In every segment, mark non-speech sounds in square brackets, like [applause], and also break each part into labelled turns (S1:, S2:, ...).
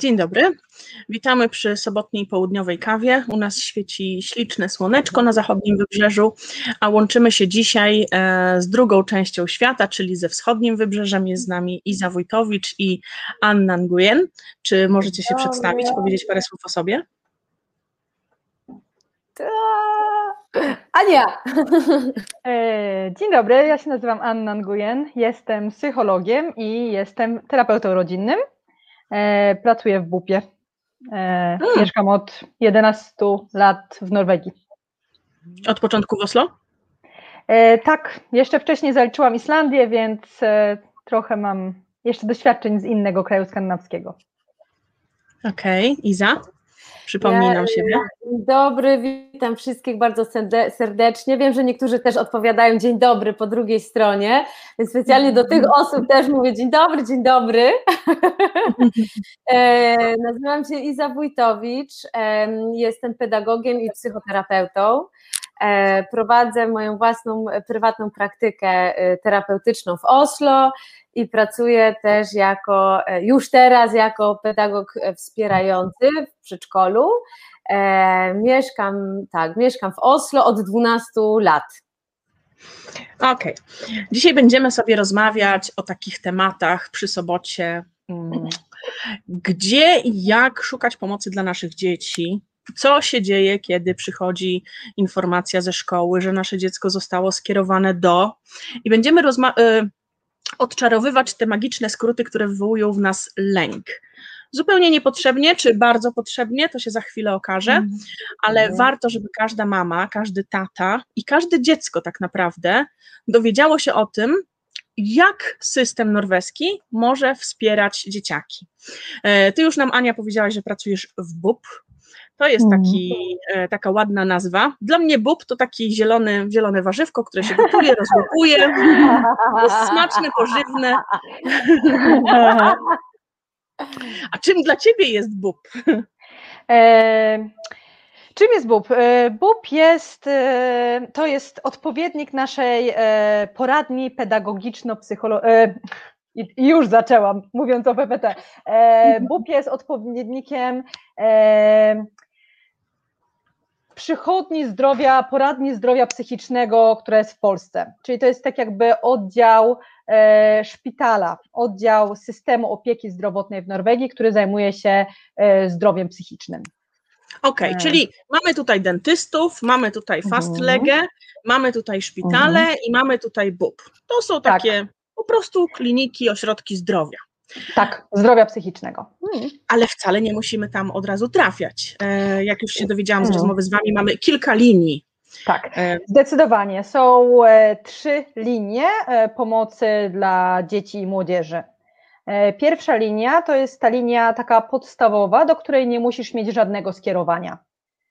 S1: Dzień dobry. Witamy przy sobotniej południowej kawie. U nas świeci śliczne słoneczko na zachodnim wybrzeżu, a łączymy się dzisiaj e, z drugą częścią świata, czyli ze wschodnim wybrzeżem. Jest z nami Iza Wójtowicz i Anna Nguyen. Czy możecie się przedstawić, powiedzieć parę słów o sobie?
S2: Ania! E, dzień dobry, ja się nazywam Anna Nguyen, jestem psychologiem i jestem terapeutą rodzinnym. E, pracuję w BUP-ie. E, mieszkam od 11 lat w Norwegii.
S1: Od początku w Oslo?
S2: E, tak, jeszcze wcześniej zaliczyłam Islandię, więc trochę mam jeszcze doświadczeń z innego kraju skandynawskiego.
S1: Okej, okay. Iza? Przypomnij nam siebie.
S3: Dzień dobry, witam wszystkich bardzo serdecznie. Wiem, że niektórzy też odpowiadają dzień dobry po drugiej stronie, więc specjalnie do tych osób też mówię dzień dobry, dzień dobry. [laughs] E, nazywam się Iza Wójtowicz, jestem pedagogiem i psychoterapeutą. E, prowadzę moją własną prywatną praktykę e, terapeutyczną w Oslo i pracuję też jako, e, już teraz jako pedagog wspierający w przedszkolu. Mieszkam, tak, mieszkam w Oslo od 12 lat.
S1: Okej. Okay. Dzisiaj będziemy sobie rozmawiać o takich tematach przy sobocie. Mm, gdzie i jak szukać pomocy dla naszych dzieci, co się dzieje, kiedy przychodzi informacja ze szkoły, że nasze dziecko zostało skierowane do. I będziemy y, odczarowywać te magiczne skróty, które wywołują w nas lęk. Zupełnie niepotrzebnie, czy bardzo potrzebnie, to się za chwilę okaże, mhm. ale mhm. warto, żeby każda mama, każdy tata i każde dziecko tak naprawdę dowiedziało się o tym, jak system norweski może wspierać dzieciaki. E, ty już nam, Ania, powiedziałaś, że pracujesz w BUP, to jest mhm. taki, e, taka ładna nazwa. Dla mnie bób to taki zielony, zielone warzywko, które się gotuje. Jest smaczne, pożywne. A czym dla ciebie jest bób? E,
S2: czym jest bób? E, bób jest, e, to jest odpowiednik naszej poradni pedagogiczo-psychologicznej. I już zaczęłam, mówiąc o PPT. BUP jest odpowiednikiem przychodni zdrowia, poradni zdrowia psychicznego, która jest w Polsce. Czyli to jest tak jakby oddział e, szpitala, oddział systemu opieki zdrowotnej w Norwegii, który zajmuje się e, zdrowiem psychicznym.
S1: Okej, okay, e. czyli mamy tutaj dentystów, mamy tutaj fastlegę, mhm. mamy tutaj szpitale mhm. i mamy tutaj BUP. To są tak. takie tak. po prostu kliniki, ośrodki zdrowia.
S2: Tak, zdrowia psychicznego.
S1: Hmm. Ale wcale nie musimy tam od razu trafiać. E, jak już się dowiedziałam z hmm. rozmowy z Wami, mamy kilka linii.
S2: Tak, e, zdecydowanie. Są e, trzy linie pomocy dla dzieci i młodzieży. Pierwsza linia to jest ta linia taka podstawowa, do której nie musisz mieć żadnego skierowania.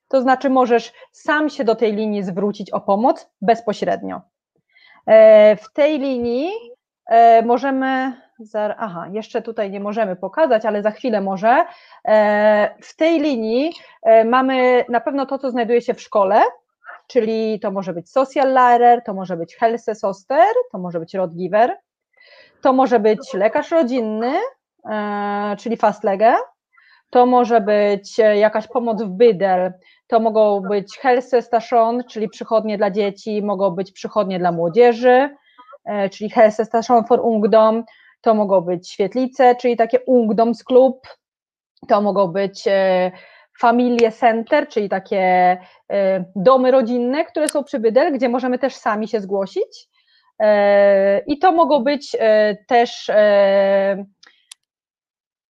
S2: To znaczy, możesz sam się do tej linii zwrócić o pomoc bezpośrednio. W tej linii możemy aha, jeszcze tutaj nie możemy pokazać, ale za chwilę może. E, w tej linii e, mamy na pewno to, co znajduje się w szkole, czyli to może być social leader, to może być soster, to może być rodgiver, to może być lekarz rodzinny, e, czyli fastlege, to może być jakaś pomoc w bydel, to mogą być helsestation, czyli przychodnie dla dzieci, mogą być przychodnie dla młodzieży, czyli helsestation for ungdom, to mogą być świetlice, czyli takie ungdomsklub, to mogą być e, Familie Center, czyli takie e, domy rodzinne, które są przy Bydel, gdzie możemy też sami się zgłosić. E, I to mogą być też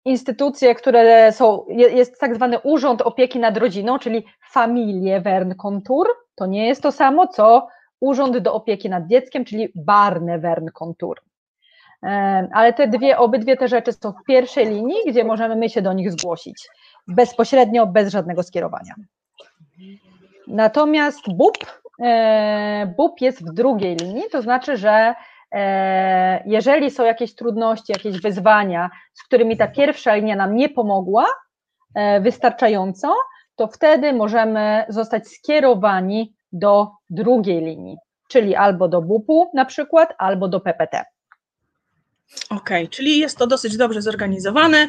S2: instytucje, które są, jest tak zwany Urząd Opieki nad Rodziną, czyli Familie Wernkontur. To nie jest to samo, co Urząd do Opieki nad Dzieckiem, czyli Barne Wernkontur. Ale te dwie, obydwie te rzeczy są w pierwszej linii, gdzie możemy my się do nich zgłosić bezpośrednio, bez żadnego skierowania. Natomiast BUP, e, BUP jest w drugiej linii, to znaczy, że e, jeżeli są jakieś trudności, jakieś wyzwania, z którymi ta pierwsza linia nam nie pomogła e, wystarczająco, to wtedy możemy zostać skierowani do drugiej linii, czyli albo do BUP-u na przykład, albo do PPT.
S1: Okej, okay, czyli jest to dosyć dobrze zorganizowane.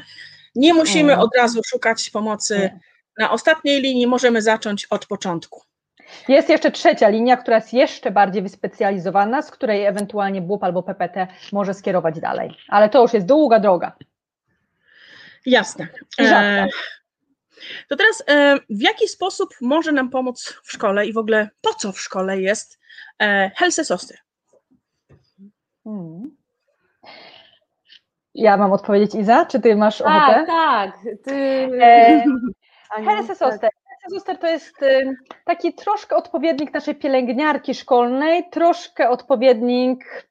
S1: Nie musimy od razu szukać pomocy na ostatniej linii, możemy zacząć od początku.
S2: Jest jeszcze trzecia linia, która jest jeszcze bardziej wyspecjalizowana, z której ewentualnie BUP albo PPT może skierować dalej. Ale to już jest długa droga.
S1: Jasne. E, to teraz e, w jaki sposób może nam pomóc w szkole i w ogóle po co w szkole jest e, Helse Soster? Hmm.
S2: Ja mam odpowiedzieć Iza, czy ty masz
S3: tak,
S2: ochotę?
S3: Tak, ty... E,
S2: Helse Soster. Helse to jest y, taki troszkę odpowiednik naszej pielęgniarki szkolnej, troszkę odpowiednik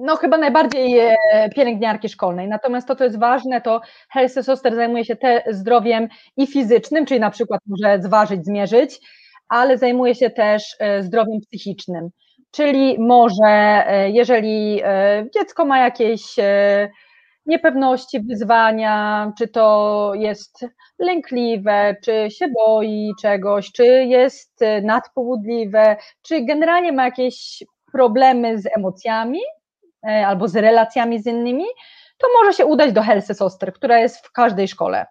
S2: no chyba najbardziej e, pielęgniarki szkolnej. Natomiast to, co jest ważne, to Helse Soster zajmuje się te zdrowiem i fizycznym, czyli na przykład może zważyć, zmierzyć, ale zajmuje się też e, zdrowiem psychicznym. Czyli może, e, jeżeli dziecko ma jakieś niepewności, wyzwania, czy to jest lękliwe, czy się boi czegoś, czy jest nadpobudliwe, czy generalnie ma jakieś problemy z emocjami, E, albo z relacjami z innymi, to może się udać do Helse Soster, która jest w każdej szkole.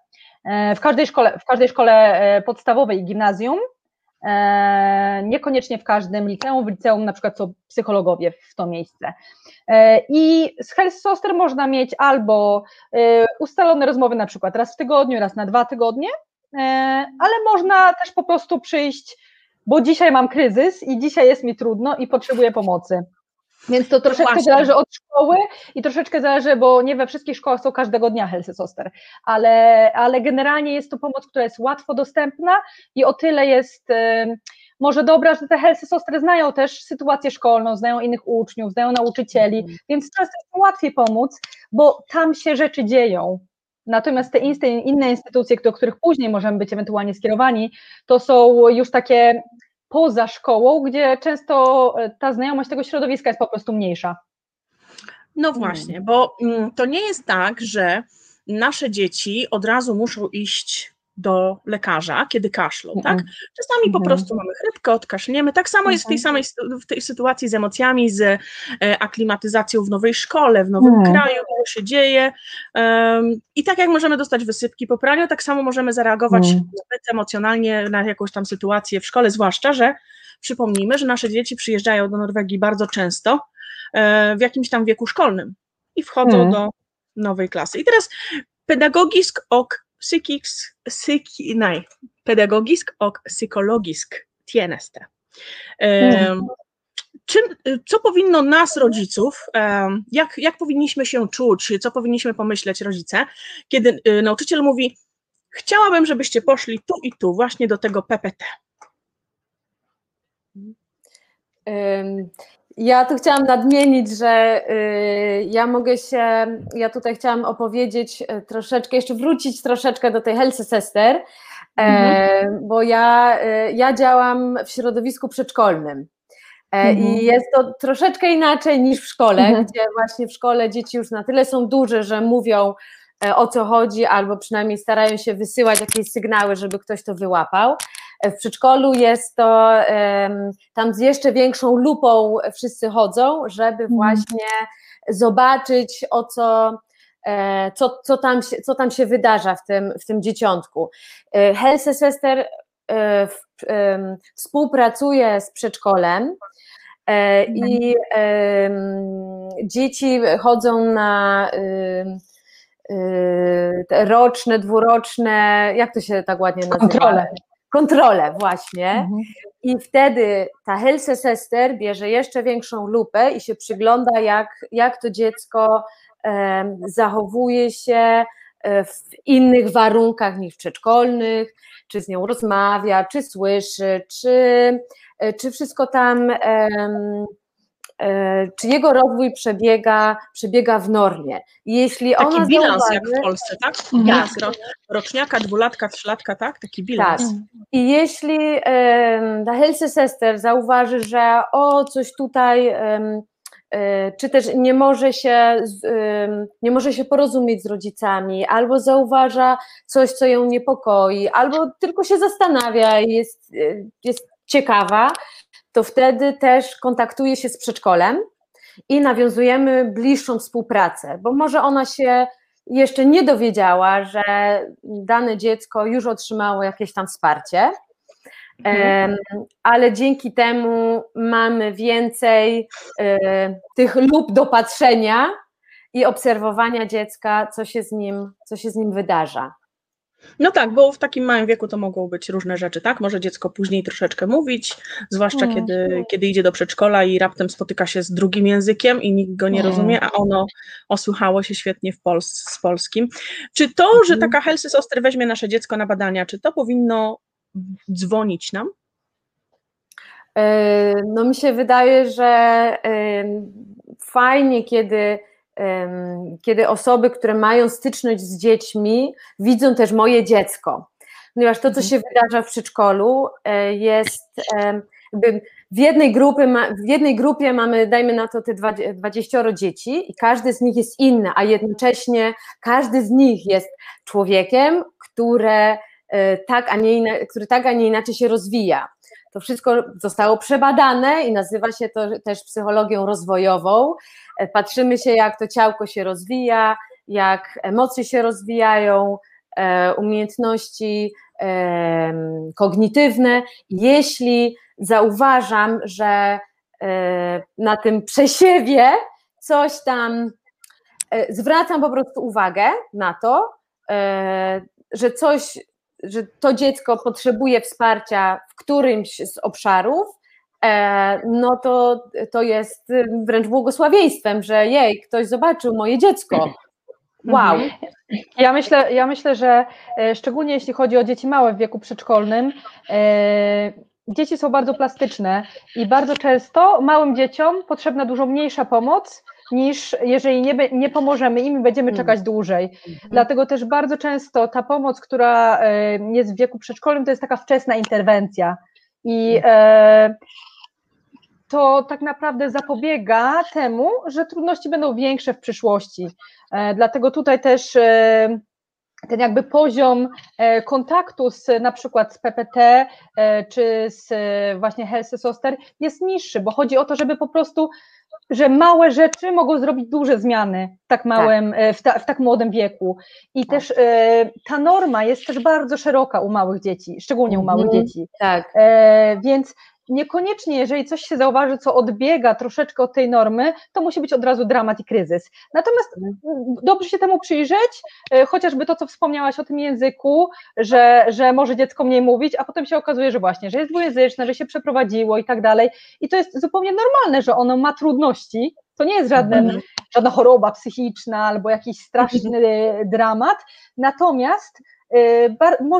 S2: E, w każdej szkole, w każdej szkole e, podstawowej i gimnazjum, niekoniecznie w każdym liceum, w liceum na przykład są psychologowie w to miejsce. I z Helse Soster można mieć albo ustalone rozmowy na przykład raz w tygodniu, raz na dwa tygodnie, ale można też po prostu przyjść, bo dzisiaj mam kryzys i dzisiaj jest mi trudno i potrzebuję pomocy. Więc to troszeczkę Właśnie. zależy od szkoły i troszeczkę zależy, bo nie we wszystkich szkołach są każdego dnia Helsy Soster, ale, ale generalnie jest to pomoc, która jest łatwo dostępna i o tyle jest może dobra, że te Helsy Soster znają też sytuację szkolną, znają innych uczniów, znają nauczycieli, mhm. więc często jest łatwiej pomóc, bo tam się rzeczy dzieją. Natomiast te inne instytucje, do których później możemy być ewentualnie skierowani, to są już takie poza szkołą, gdzie często e, ta znajomość tego środowiska jest po prostu mniejsza.
S1: No właśnie, bo mm, to nie jest tak, że nasze dzieci od razu muszą iść do lekarza, kiedy kaszlą, tak? Czasami po prostu mamy chrypkę, odkaszlniemy. Tak samo jest w tej samej w tej sytuacji z emocjami, z e, aklimatyzacją w nowej szkole, w nowym kraju, co się dzieje. I tak jak możemy dostać wysypki po praniu, tak samo możemy zareagować zbyt emocjonalnie na jakąś tam sytuację w szkole, zwłaszcza, że przypomnijmy, że nasze dzieci przyjeżdżają do Norwegii bardzo często e, w jakimś tam wieku szkolnym i wchodzą hmm. do nowej klasy. I teraz pedagogisk ok psykisk, psyki, nej, pedagogisk och psykologisk tjeneste. Czym, co powinno nas, rodziców, jak, jak powinniśmy się czuć, co powinniśmy pomyśleć rodzice, kiedy y, nauczyciel mówi, chciałabym, żebyście poszli tu i tu, właśnie do tego PPT.
S3: Ja tu chciałam nadmienić, że y, ja mogę się, ja tutaj chciałam opowiedzieć y, troszeczkę, jeszcze wrócić troszeczkę do tej Helse Sester, e, mhm. bo ja, y, ja działam w środowisku przedszkolnym. E, mhm. I jest to troszeczkę inaczej niż w szkole, mhm. gdzie właśnie w szkole dzieci już na tyle są duże, że mówią e, o co chodzi, albo przynajmniej starają się wysyłać jakieś sygnały, żeby ktoś to wyłapał. W przedszkolu jest to, tam z jeszcze większą lupą wszyscy chodzą, żeby mhm. właśnie zobaczyć o co, e, co, co, tam, się, co tam się wydarza w tym, w tym dzieciątku. E, Helse Sester e, współpracuje z przedszkolem i dzieci chodzą na roczne, dwuroczne, jak to się tak ładnie nazywa?
S2: Kontrole
S3: kontrolę właśnie. Mhm. I wtedy ta Helse Sester bierze jeszcze większą lupę i się przygląda, jak, jak to dziecko um, zachowuje się e, w innych warunkach niż przedszkolnych, czy z nią rozmawia, czy słyszy, czy, e, czy wszystko tam um, czy jego rozwój przebiega, przebiega w normie.
S1: jeśli Taki ona bilans zauważy, jak w Polsce, tak? Mhm. roczniaka, dwulatka, trzylatka, tak? Taki bilans. Tak.
S3: I jeśli ta Helse Sester zauważy, że o, coś tutaj E, czy też nie może się, nie może się porozumieć z rodzicami, albo zauważa coś, co ją niepokoi, albo tylko się zastanawia i jest, e, jest ciekawa, to wtedy też kontaktuje się z przedszkolem i nawiązujemy bliższą współpracę, bo może ona się jeszcze nie dowiedziała, że dane dziecko już otrzymało jakieś tam wsparcie, Mhm. ale dzięki temu mamy więcej e, tych lub do patrzenia i obserwowania dziecka, co się z nim, co się z nim wydarza.
S1: No tak, bo w takim małym wieku to mogą być różne rzeczy, tak? Może dziecko później troszeczkę mówić, zwłaszcza mm. kiedy, kiedy idzie do przedszkola i raptem spotyka się z drugim językiem i nikt go nie mm. rozumie, a ono osłuchało się świetnie w Pols z polskim. Czy to, mm. że mhm. taka Helsys Oster weźmie nasze dziecko na badania, czy to powinno dzwonić nam?
S3: E, no mi się wydaje, że fajnie, kiedy, kiedy osoby, które mają styczność z dziećmi, widzą też moje dziecko. Ponieważ to, co mhm. się wydarza w przedszkolu, e, jest jakby w jednej, grupy, w jednej grupie mamy, dajmy na to, te 20 dzieci i każdy z nich jest inny, a jednocześnie każdy z nich jest człowiekiem, które E, tak, a nie, który tak, a nie inaczej się rozwija. To wszystko zostało przebadane i nazywa się to też psychologią rozwojową. E, patrzymy się, jak to ciałko się rozwija, jak emocje się rozwijają, e, umiejętności kognitywne. Jeśli zauważam, że na tym przesiewie coś tam, zwracam po prostu uwagę na to, że coś że to dziecko potrzebuje wsparcia w którymś z obszarów, e, no to, to jest wręcz błogosławieństwem, że jej, ktoś zobaczył moje dziecko. Wow. Mhm.
S2: Ja myślę, ja myślę, że e, szczególnie jeśli chodzi o dzieci małe w wieku przedszkolnym, e, dzieci są bardzo plastyczne i bardzo często małym dzieciom potrzebna dużo mniejsza pomoc niż jeżeli nie, nie pomożemy im i będziemy mm. czekać dłużej. Mhm. Dlatego też bardzo często ta pomoc, która e, jest w wieku przedszkolnym, to jest taka wczesna interwencja. I mhm. e, to tak naprawdę zapobiega temu, że trudności będą większe w przyszłości. E, dlatego tutaj też ten jakby poziom kontaktu z na przykład z PPT czy z właśnie Helse Soster jest niższy, bo chodzi o to, żeby po prostu że małe rzeczy mogą zrobić duże zmiany w tak małym, tak. W, ta, w, tak młodym wieku. I tak. też e, ta norma jest też bardzo szeroka u małych dzieci, szczególnie u małych mhm. dzieci. Tak. E, więc niekoniecznie, jeżeli coś się zauważy, co odbiega troszeczkę od tej normy, to musi być od razu dramat i kryzys. Natomiast mhm. dobrze się temu przyjrzeć, e, chociażby to, co wspomniałaś o tym języku, że, że może dziecko mniej mówić, a potem się okazuje, że właśnie, że jest dwujęzyczne, że się przeprowadziło i tak dalej. I to jest zupełnie normalne, że ono ma trudności. To nie jest żaden, mhm. żadna choroba psychiczna albo jakiś straszny mhm. dramat. Natomiast e,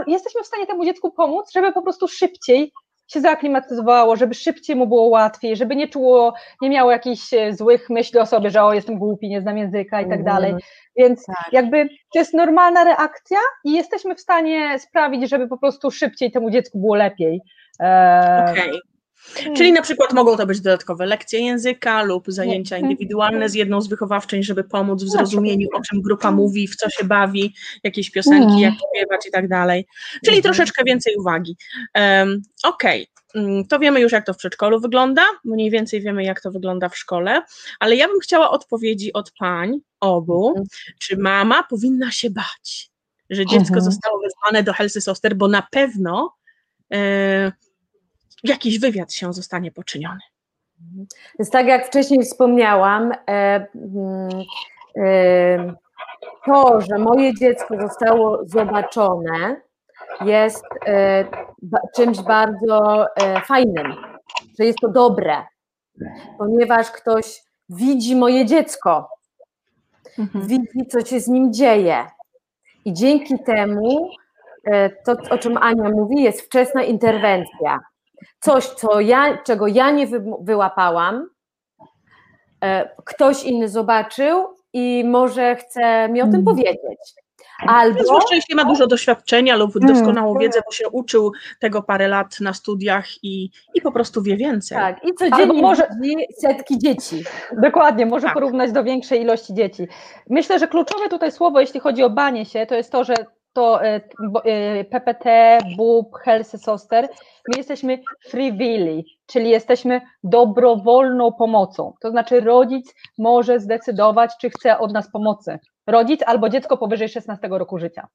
S2: jesteśmy w stanie temu dziecku pomóc, żeby po prostu szybciej się zaaklimatyzowało, żeby szybciej mu było łatwiej, żeby nie czuło, nie miało jakichś e, złych myśli o sobie, że o, jestem głupi, nie znam języka i tak mhm. dalej. Więc tak. jakby to jest normalna reakcja i jesteśmy w stanie sprawić, żeby po prostu szybciej temu dziecku było lepiej.
S1: E, Okej. Okay. Hmm. Czyli na przykład mogą to być dodatkowe lekcje języka lub zajęcia hmm. indywidualne z jedną z wychowawczyń, żeby pomóc w zrozumieniu, o czym grupa hmm. mówi, w co się bawi, jakieś piosenki, jak śpiewać i tak dalej. Czyli troszeczkę więcej uwagi. Um, Okej, okay. to wiemy już, jak to w przedszkolu wygląda, mniej więcej wiemy, jak to wygląda w szkole, ale ja bym chciała odpowiedzi od pań obu, czy mama powinna się bać, że dziecko mhm. zostało wezwane do Helsy Soster, bo na pewno e, jakiś wywiad się zostanie poczyniony.
S3: Więc tak jak wcześniej wspomniałam, e, mm, e, to, że moje dziecko zostało zobaczone, jest e, czymś bardzo fajnym, że jest to dobre, ponieważ ktoś widzi moje dziecko, mhm. widzi, co się z nim dzieje. I dzięki temu, to o czym Ania mówi, jest wczesna interwencja coś, co ja, czego ja nie wy, wyłapałam, ktoś inny zobaczył i może chce mi o tym mhm. powiedzieć.
S1: Albo... Zwłaszcza jeśli ma dużo doświadczenia lub hmm. doskonałą hmm. wiedzę, bo się uczył tego parę lat na studiach i, i po prostu wie więcej.
S3: Tak, i codziennie może setki dzieci.
S2: Dokładnie, może tak. porównać do większej ilości dzieci. Myślę, że kluczowe tutaj słowo, jeśli chodzi o banie się, to jest to, że to PPT, BUP, Health Soster, my jesteśmy freewilly, czyli jesteśmy dobrowolną pomocą. To znaczy rodzic może zdecydować, czy chce od nas pomocy. Rodzic albo dziecko powyżej 16 roku życia.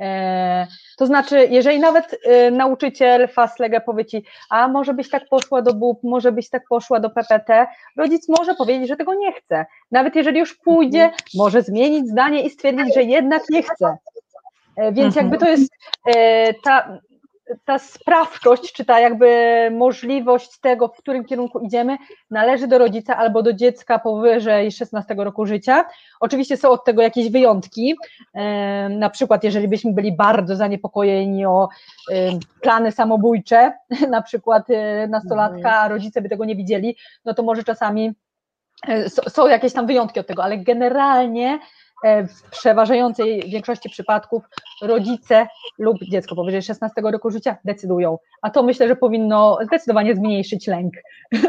S2: E, to znaczy, jeżeli nawet e, nauczyciel FASLEGE powie Ci, a może byś tak poszła do BUP, może byś tak poszła do PPT, rodzic może powiedzieć, że tego nie chce. Nawet jeżeli już pójdzie, może zmienić zdanie i stwierdzić, że jednak nie chce. E, więc jakby to jest e, ta, ta sprawczość, czy ta jakby możliwość tego, w którym kierunku idziemy, należy do rodzica albo do dziecka powyżej 16 roku życia. Oczywiście są od tego jakieś wyjątki, e, na przykład jeżeli byśmy byli bardzo zaniepokojeni o plany samobójcze, [laughs] na przykład nastolatka, a rodzice by tego nie widzieli, no to może czasami są jakieś tam wyjątki od tego, ale generalnie w przeważającej większości przypadków rodzice lub dziecko powyżej 16 roku życia decydują. A to myślę, że powinno zdecydowanie zmniejszyć lęk. [laughs]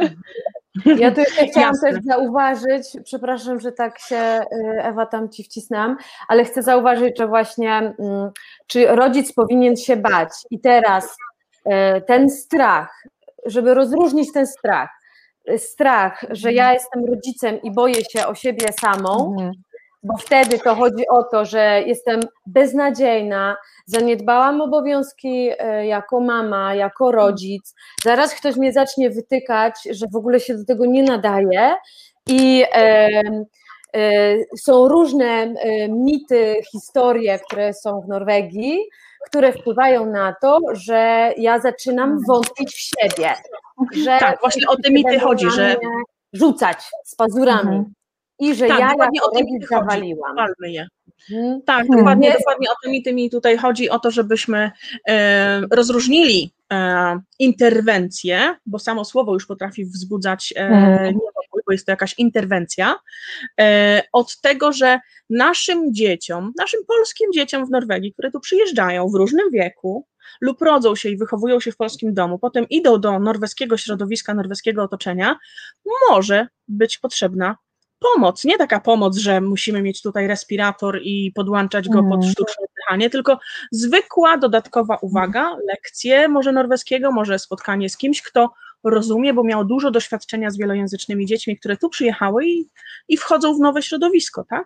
S3: Ja tu jeszcze chciałam Jasne. też zauważyć, przepraszam, że tak się y, Ewa tam ci wcisnęłam, ale chcę zauważyć, że właśnie mm, czy rodzic powinien się bać i teraz y, ten strach, żeby rozróżnić ten strach, strach, że ja jestem rodzicem i boję się o siebie samą, mhm bo wtedy to chodzi o to, że jestem beznadziejna, zaniedbałam obowiązki e, jako mama, jako rodzic, zaraz ktoś mnie zacznie wytykać, że w ogóle się do tego nie nadaje i e, e, są różne e, mity, historie, które są w Norwegii, które wpływają na to, że ja zaczynam wątpić w siebie. Że
S1: tak, właśnie o te mity chodzi, że
S3: rzucać z pazurami. Mhm i że tak, ja dokładnie o tym zawaliłam.
S1: je. Hmm. Tak, hmm. dokładnie, dokładnie o tym i tym i tutaj chodzi o to, żebyśmy e, rozróżnili e, interwencję, bo samo słowo już potrafi wzbudzać e, hmm. bo jest to jakaś interwencja, e, od tego, że naszym dzieciom, naszym polskim dzieciom w Norwegii, które tu przyjeżdżają w różnym wieku, lub rodzą się i wychowują się w polskim domu, potem idą do norweskiego środowiska, norweskiego otoczenia, może być potrzebna pomoc, nie taka pomoc, że musimy mieć tutaj respirator i podłączać go pod mhm. sztuczne dychanie, tylko zwykła dodatkowa uwaga, lekcje może norweskiego, może spotkanie z kimś, kto rozumie, bo miał dużo doświadczenia z wielojęzycznymi dziećmi, które tu przyjechały i, i wchodzą w nowe środowisko, tak?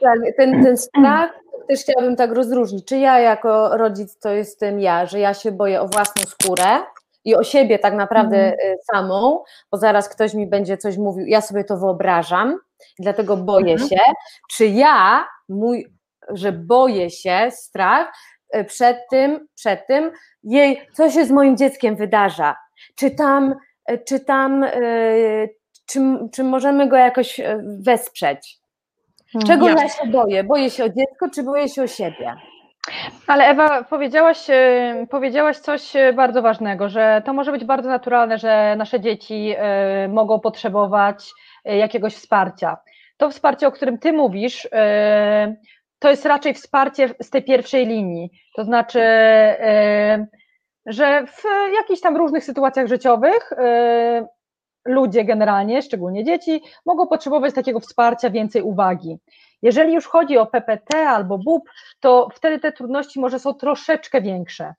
S3: tak ten, ten strach też chciałabym tak rozróżnić, czy ja jako rodzic to jestem ja, że ja się boję o własną skórę, i o siebie tak naprawdę mm. samą, bo zaraz ktoś mi będzie coś mówił, ja sobie to wyobrażam, dlatego boję mm. się, czy ja, mój, że boję się, strach y, przed tym, przed tym, jej, co się z moim dzieckiem wydarza, czy tam, y, czy tam, czy, czy możemy go jakoś wesprzeć. Czego ja. ja się boję? Boję się o dziecko, czy boję się o siebie?
S2: Ale Ewa, powiedziałaś, e, powiedziałaś coś e, bardzo ważnego, że to może być bardzo naturalne, że nasze dzieci e, mogą potrzebować jakiegoś wsparcia. To wsparcie, o którym Ty mówisz, to jest raczej wsparcie z tej pierwszej linii. To znaczy, że w jakichś tam różnych sytuacjach życiowych ludzie generalnie, szczególnie dzieci, mogą potrzebować takiego wsparcia, więcej uwagi. Jeżeli już chodzi o PPT albo BUP, to wtedy te trudności może są troszeczkę większe.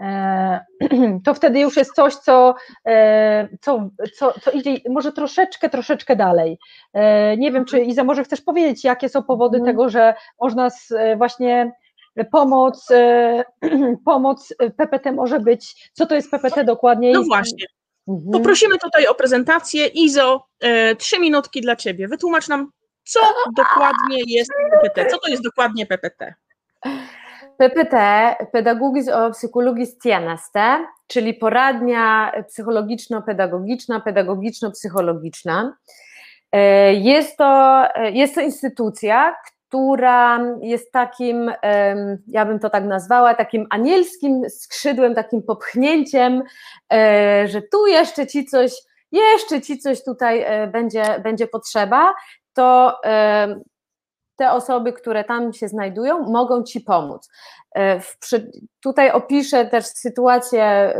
S2: E, [clears throat] to wtedy już jest coś, co, e, co, co, co idzie może troszeczkę, troszeczkę dalej. E, nie wiem, czy Iza może chcesz powiedzieć, jakie są powody mhm. tego, że można właśnie pomoc, [clears throat] pomoc PPT może być, co to jest PPT dokładnie?
S1: No właśnie. Mhm. Poprosimy tutaj o prezentację. Izo, trzy minutki dla Ciebie. Wytłumacz nam, co dokładnie jest PPT? Co to jest dokładnie PPT?
S3: PPT, Pedagogis Psychologis Tieneste, czyli poradnia psychologiczno-pedagogiczna, pedagogiczno-psychologiczna. E, jest to, jest to instytucja, która jest takim, ja bym to tak nazwała, takim anielskim skrzydłem, takim popchnięciem, e, że tu jeszcze ci coś jeszcze ci coś tutaj będzie, będzie potrzeba, to te osoby, które tam się znajdują, mogą ci pomóc. Tutaj opiszę też sytuację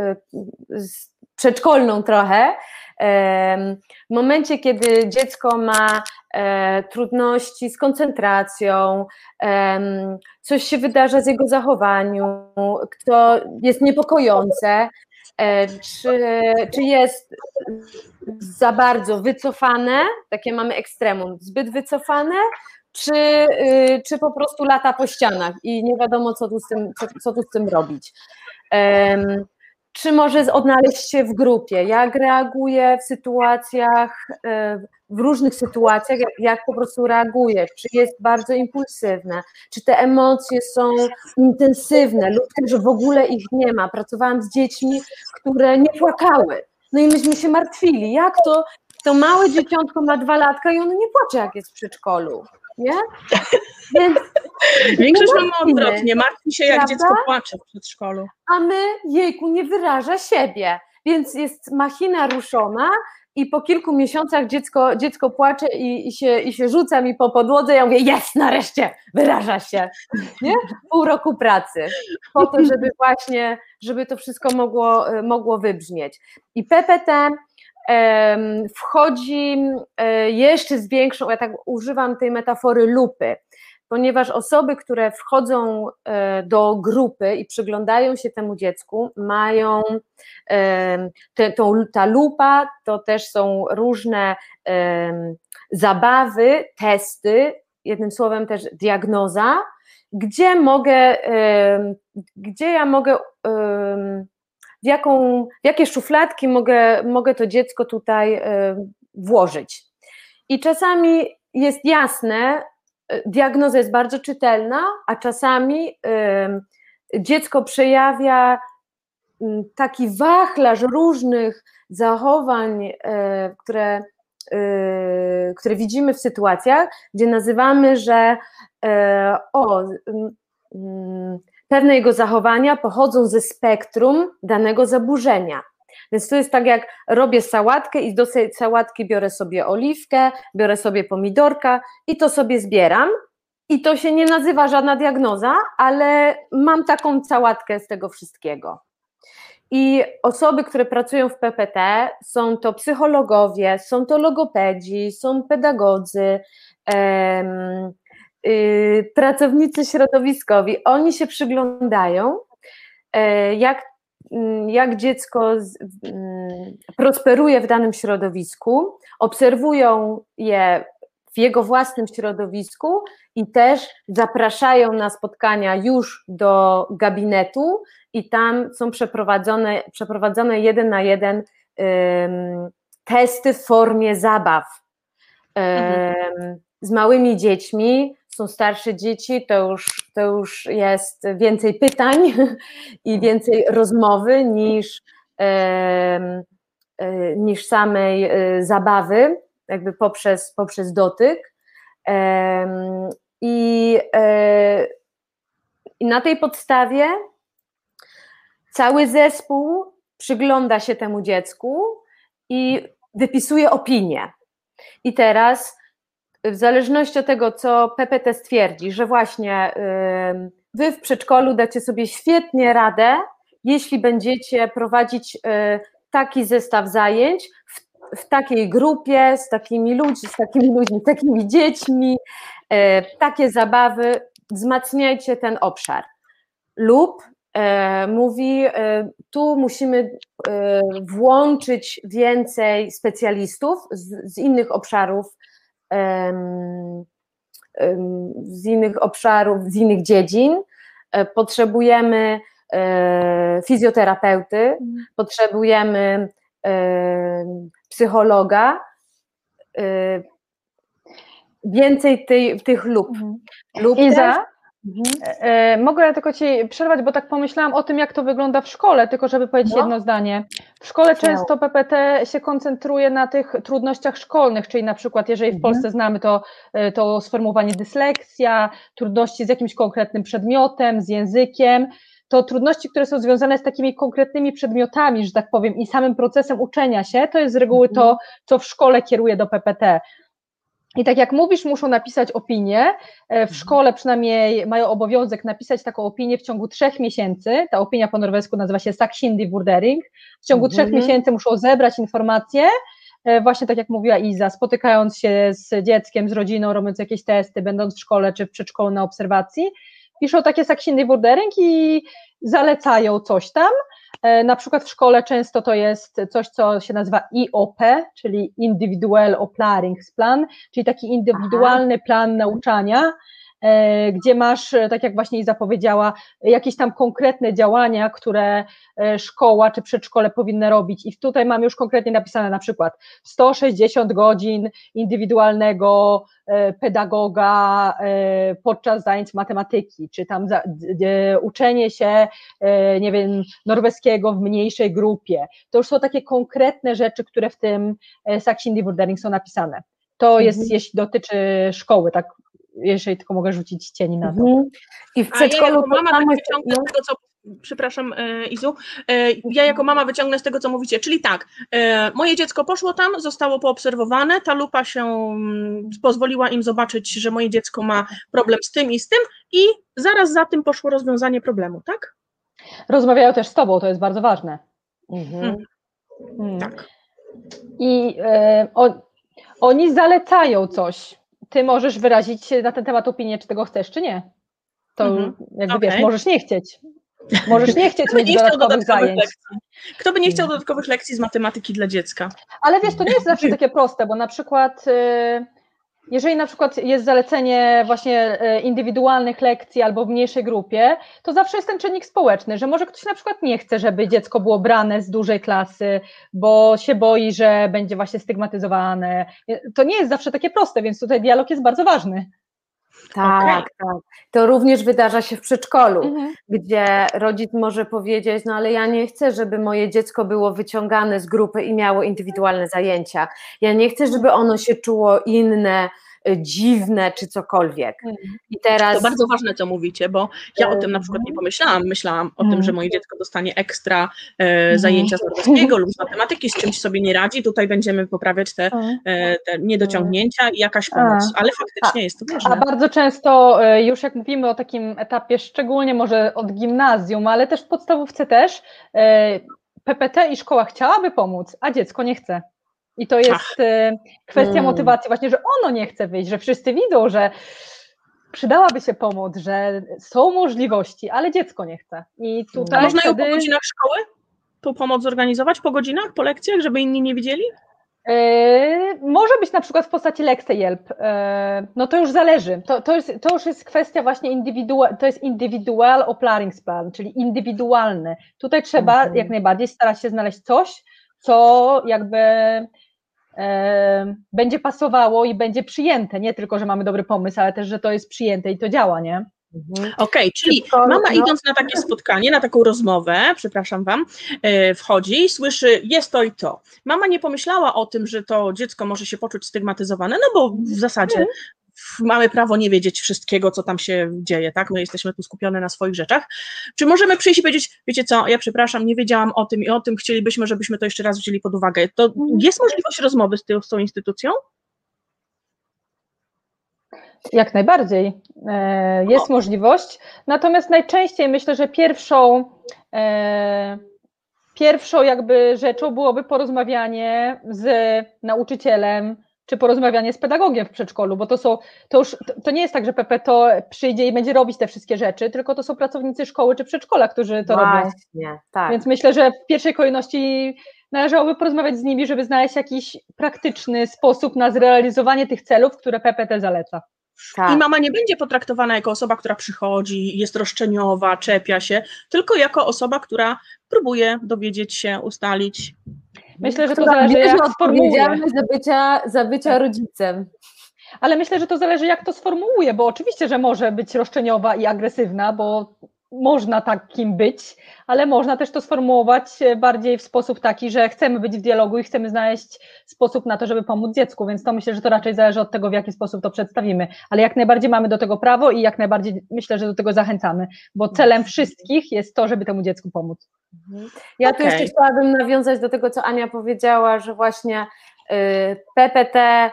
S3: przedszkolną trochę. W momencie, kiedy dziecko ma e, trudności z koncentracją, coś się wydarza z jego zachowaniu, to jest niepokojące, e, czy, czy jest za bardzo wycofane, takie mamy ekstremum, zbyt wycofane, czy, y, czy po prostu lata po ścianach i nie wiadomo, co tu z tym, co, co tu z tym robić? Czy może odnaleźć się w grupie, jak reaguje w sytuacjach, e, w różnych sytuacjach, jak po prostu reaguje, czy jest bardzo impulsywne, czy te emocje są intensywne lub też w ogóle ich nie ma. Pracowałam z dziećmi, które nie płakały. No i myśmy się martwili, jak to, to małe dzieciątko ma dwa latka i ono nie płacze, jak jest w przedszkolu nie?
S1: Więc [laughs] Większość mamy odwrotnie, martwi się jak Prawda? dziecko płacze w przedszkolu.
S3: A my, jejku, nie wyraża siebie, więc jest machina ruszona i po kilku miesiącach dziecko, dziecko płacze i, i, się, i się rzuca mi po podłodze, ja mówię, jest, nareszcie, wyraża się, nie? Pół roku pracy, po to, żeby właśnie, żeby to wszystko mogło, mogło wybrzmieć. I PPT wchodzi e, jeszcze z większą, ja tak używam tej metafory lupy, ponieważ osoby, które wchodzą e, do grupy i przyglądają się temu dziecku, mają te, tą, ta lupa, to też są różne zabawy, testy, jednym słowem też diagnoza, gdzie mogę, gdzie ja mogę w, jaką, w jakie szufladki mogę, mogę to dziecko tutaj e, włożyć. I czasami jest jasne, e, diagnoza jest bardzo czytelna, a czasami e, dziecko przejawia taki wachlarz różnych zachowań, które, które widzimy w sytuacjach, gdzie nazywamy, że o, pewne jego zachowania pochodzą ze spektrum danego zaburzenia. Więc to jest tak, jak robię sałatkę i do tej sałatki biorę sobie oliwkę, biorę sobie pomidorka i to sobie zbieram. I to się nie nazywa żadna diagnoza, ale mam taką sałatkę z tego wszystkiego. I osoby, które pracują w PPT, są to psychologowie, są to logopedzi, są pedagodzy, Y, pracownicy środowiskowi, oni się przyglądają, e, jak, jak dziecko mm, prosperuje w danym środowisku, obserwują je w jego własnym środowisku i też zapraszają na spotkania już do gabinetu i tam są przeprowadzone, przeprowadzone jeden na jeden um, testy w formie zabaw. Um, z małymi dziećmi są starsze dzieci, to już, to już jest więcej pytań [laughs] i więcej rozmowy niż, e, niż samej e, zabawy, jakby poprzez, poprzez dotyk. I, e, I na tej podstawie cały zespół przygląda się temu dziecku i wypisuje opinię. I teraz w zależności od tego, co PPT stwierdzi, że właśnie wy w przedszkolu dacie sobie świetnie radę, jeśli będziecie prowadzić y, taki zestaw zajęć w, w takiej grupie, z takimi ludźmi, z takimi ludźmi, takimi dziećmi, y, takie zabawy, wzmacniajcie ten obszar. Lub y, mówi, tu musimy włączyć więcej specjalistów z, z innych obszarów z innych obszarów, z innych dziedzin. E, potrzebujemy e, fizjoterapeuty, mhm. potrzebujemy psychologa, e, więcej tej, tych lub. Mhm.
S2: lub Iza, Mhm. E, mogę tylko Ci przerwać, bo tak pomyślałam o tym, jak to wygląda w szkole, tylko żeby powiedzieć no. jedno zdanie. W szkole często PPT się koncentruje na tych trudnościach szkolnych, czyli na przykład, jeżeli w mhm. Polsce znamy to, e, to sformułowanie dysleksja, trudności z jakimś konkretnym przedmiotem, z językiem, to trudności, które są związane z takimi konkretnymi przedmiotami, że tak powiem, i samym procesem uczenia się, to jest z reguły to, mhm. co w szkole kieruje do PPT. I tak jak mówisz, muszą napisać opinię. E, w mhm. szkole przynajmniej mają obowiązek napisać taką opinię w ciągu trzech miesięcy. Ta opinia po norwesku nazywa się Saksindi Vurdering. W ciągu trzech mhm. miesięcy muszą zebrać informacje, e, właśnie tak jak mówiła Iza, spotykając się z dzieckiem, z rodziną, robiąc jakieś testy, będąc w szkole czy w przedszkolu na obserwacji, piszą takie Saksindi Vurdering i zalecają coś tam. E, na przykład w szkole często to jest coś, co się nazywa IOP, czyli Individual Opläringsplan, czyli taki indywidualny Aha. plan nauczania, gdzie masz, e, tak jak właśnie Iza powiedziała, jakieś tam konkretne działania, które e, szkoła czy przedszkole powinny robić. I tutaj mam już konkretnie napisane na przykład 160 godzin indywidualnego pedagoga podczas zajęć matematyki, czy tam uczenie się, nie wiem, norweskiego w mniejszej grupie. To już są takie konkretne rzeczy, które w tym Saxindi Bordering są napisane. To jest, mhm. jeśli dotyczy szkoły, tak jeżeli tylko mogę rzucić cień na to. Mhm.
S1: I w przedszkolu ja mama tak wyciągnę z tego, co przepraszam e, Izu, e, ja jako mama wyciągnę z tego, co mówicie, czyli tak, e, moje dziecko poszło tam, zostało poobserwowane, ta lupa się mm, pozwoliła im zobaczyć, że moje dziecko ma problem z tym i z tym i zaraz za tym poszło rozwiązanie problemu, tak?
S2: Rozmawiają też z tobą, to jest bardzo ważne. Mhm. Hmm.
S1: Hmm. Tak.
S2: I o, oni zalecają coś, ty możesz wyrazić na ten temat opinię, czy tego chcesz, czy nie. To mhm. jakby okay. wiesz, możesz nie chcieć. Możesz nie chcieć mieć nie dodatkowych, dodatkowych zajęć.
S1: Lekcji. Kto by nie chciał dodatkowych lekcji z matematyki dla dziecka?
S2: Ale wiesz, to nie jest zawsze takie proste, bo na przykład y, jeżeli na przykład jest zalecenie właśnie e, indywidualnych lekcji albo w mniejszej grupie, to zawsze jest ten czynnik społeczny, że może ktoś na przykład nie chce, żeby dziecko było brane z dużej klasy, bo się boi, że będzie właśnie stygmatyzowane. To nie jest zawsze takie proste, więc tutaj dialog jest bardzo ważny.
S3: Tak, okay. tak. To również wydarza się w przedszkolu, mhm. gdzie rodzic może powiedzieć, no ale ja nie chcę, żeby moje dziecko było wyciągane z grupy i miało indywidualne zajęcia. Ja nie chcę, żeby ono się czuło inne, dziwne czy cokolwiek. Mhm.
S1: I teraz... To bardzo ważne, co mówicie, bo ja o tym na przykład nie mhm. pomyślałam. Myślałam o tym, że mhm. moje dziecko dostanie ekstra e, zajęcia z [laughs] norweskiego lub z matematyki, z czymś sobie nie radzi. Tutaj będziemy poprawiać te, e, te niedociągnięcia i jakaś pomoc, ale faktycznie jest to ważne.
S2: A bardzo często e, już jak mówimy o takim etapie, szczególnie może od gimnazjum, ale też w podstawówce też, e, PPT i szkoła chciałaby pomóc, a dziecko nie chce. I to jest Ach. Y, kwestia hmm. motywacji, właśnie, że ono nie chce wyjść, że wszyscy widzą, że przydałaby się pomoc, że są możliwości, ale dziecko nie chce.
S1: I tutaj A można wtedy... ją po godzinach szkoły? Tu pomoc zorganizować po godzinach, po lekcjach, żeby inni nie widzieli?
S2: Yy, może być na przykład w postaci Help. Yy, no to już zależy. To, to, jest, to już jest kwestia właśnie indywidual, to jest individual opläringsplan, czyli indywidualny. Tutaj trzeba mhm. jak najbardziej starać się znaleźć coś, co jakby będzie pasowało i będzie przyjęte. Nie tylko, że mamy dobry pomysł, ale też, że to jest przyjęte i to działa, nie?
S1: Mhm. Okej, okay, czyli mama no. idąc na takie [laughs] spotkanie, na taką rozmowę, przepraszam Wam, e, wchodzi i słyszy jest to i to. Mama nie pomyślała o tym, że to dziecko może się poczuć stygmatyzowane, no bo w zasadzie mamy prawo nie wiedzieć wszystkiego, co tam się dzieje, tak? My jesteśmy tu skupione na swoich rzeczach. Czy możemy przyjść i powiedzieć, wiecie co, ja przepraszam, nie wiedziałam o tym i o tym, chcielibyśmy, żebyśmy to jeszcze raz wzięli pod uwagę. To mhm. jest możliwość rozmowy z, tą, z tą instytucją?
S2: Jak najbardziej e, jest o. możliwość, natomiast najczęściej myślę, że pierwszą, e, pierwszą jakby rzeczą byłoby porozmawianie z nauczycielem, czy porozmawianie z pedagogiem w przedszkolu, bo to są, to już, to nie jest tak, że PP to przyjdzie i będzie robić te wszystkie rzeczy, tylko to są pracownicy szkoły czy przedszkola, którzy to Właśnie, robią. Tak. Więc myślę, że w pierwszej kolejności należałoby porozmawiać z nimi, żeby znaleźć jakiś praktyczny sposób na zrealizowanie tych celów, które PPT zaleca.
S1: Tak. I mama nie będzie potraktowana jako osoba, która przychodzi, jest roszczeniowa, czepia się, tylko jako osoba, która próbuje dowiedzieć się, ustalić.
S2: Myślę, że to zależy jak sformułuje.
S3: za bycia, za bycia tak. rodzicem.
S2: Ale myślę, że to zależy jak to sformułuje, bo oczywiście, że może być roszczeniowa i agresywna, bo można takim być, ale można też to sformułować bardziej w sposób taki, że chcemy być w dialogu i chcemy znaleźć sposób na to, żeby pomóc dziecku, więc to myślę, że to raczej zależy od tego, w jaki sposób to przedstawimy, ale jak najbardziej mamy do tego prawo i jak najbardziej myślę, że do tego zachęcamy, bo celem wszystkich jest to, żeby temu dziecku pomóc.
S3: Ja okay. tu jeszcze chciałabym nawiązać do tego, co Ania powiedziała, że właśnie y, PPT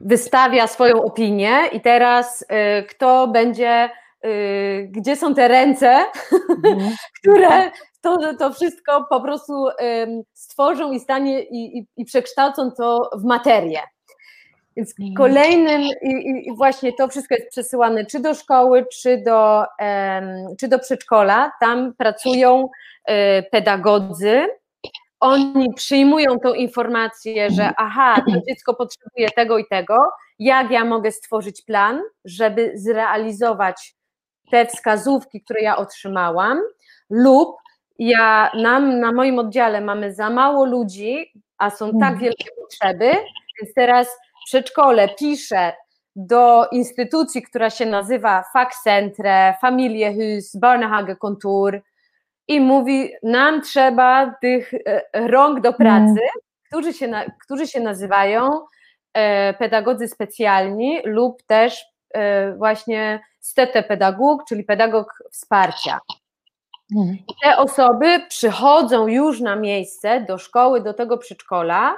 S3: wystawia swoją opinię i teraz y, kto będzie, y, gdzie są te ręce, mhm. [laughs] które to, to wszystko po prostu stworzą i stanie i, i, i przekształcą to w materię. Więc mhm. kolejnym, i, i, właśnie to wszystko jest przesyłane czy do szkoły, czy do, czy do przedszkola. Tam pracują y, pedagodzy, oni przyjmują tą informację, że aha, to dziecko potrzebuje tego i tego, jak ja mogę stworzyć plan, żeby zrealizować te wskazówki, które ja otrzymałam, lub ja nam na moim oddziale mamy za mało ludzi, a są tak mhm. wielkie potrzeby, więc teraz przedszkole pisze do instytucji, która się nazywa Fachcentre, Familiehus, Barnehagekontur, i mówi, nam trzeba tych e, rąk do pracy, mm. którzy, się, którzy się nazywają e, pedagodzy specjalni lub też e, właśnie stete pedagog, czyli pedagog wsparcia. Mm. I te osoby przychodzą już na miejsce do szkoły, do tego przedszkola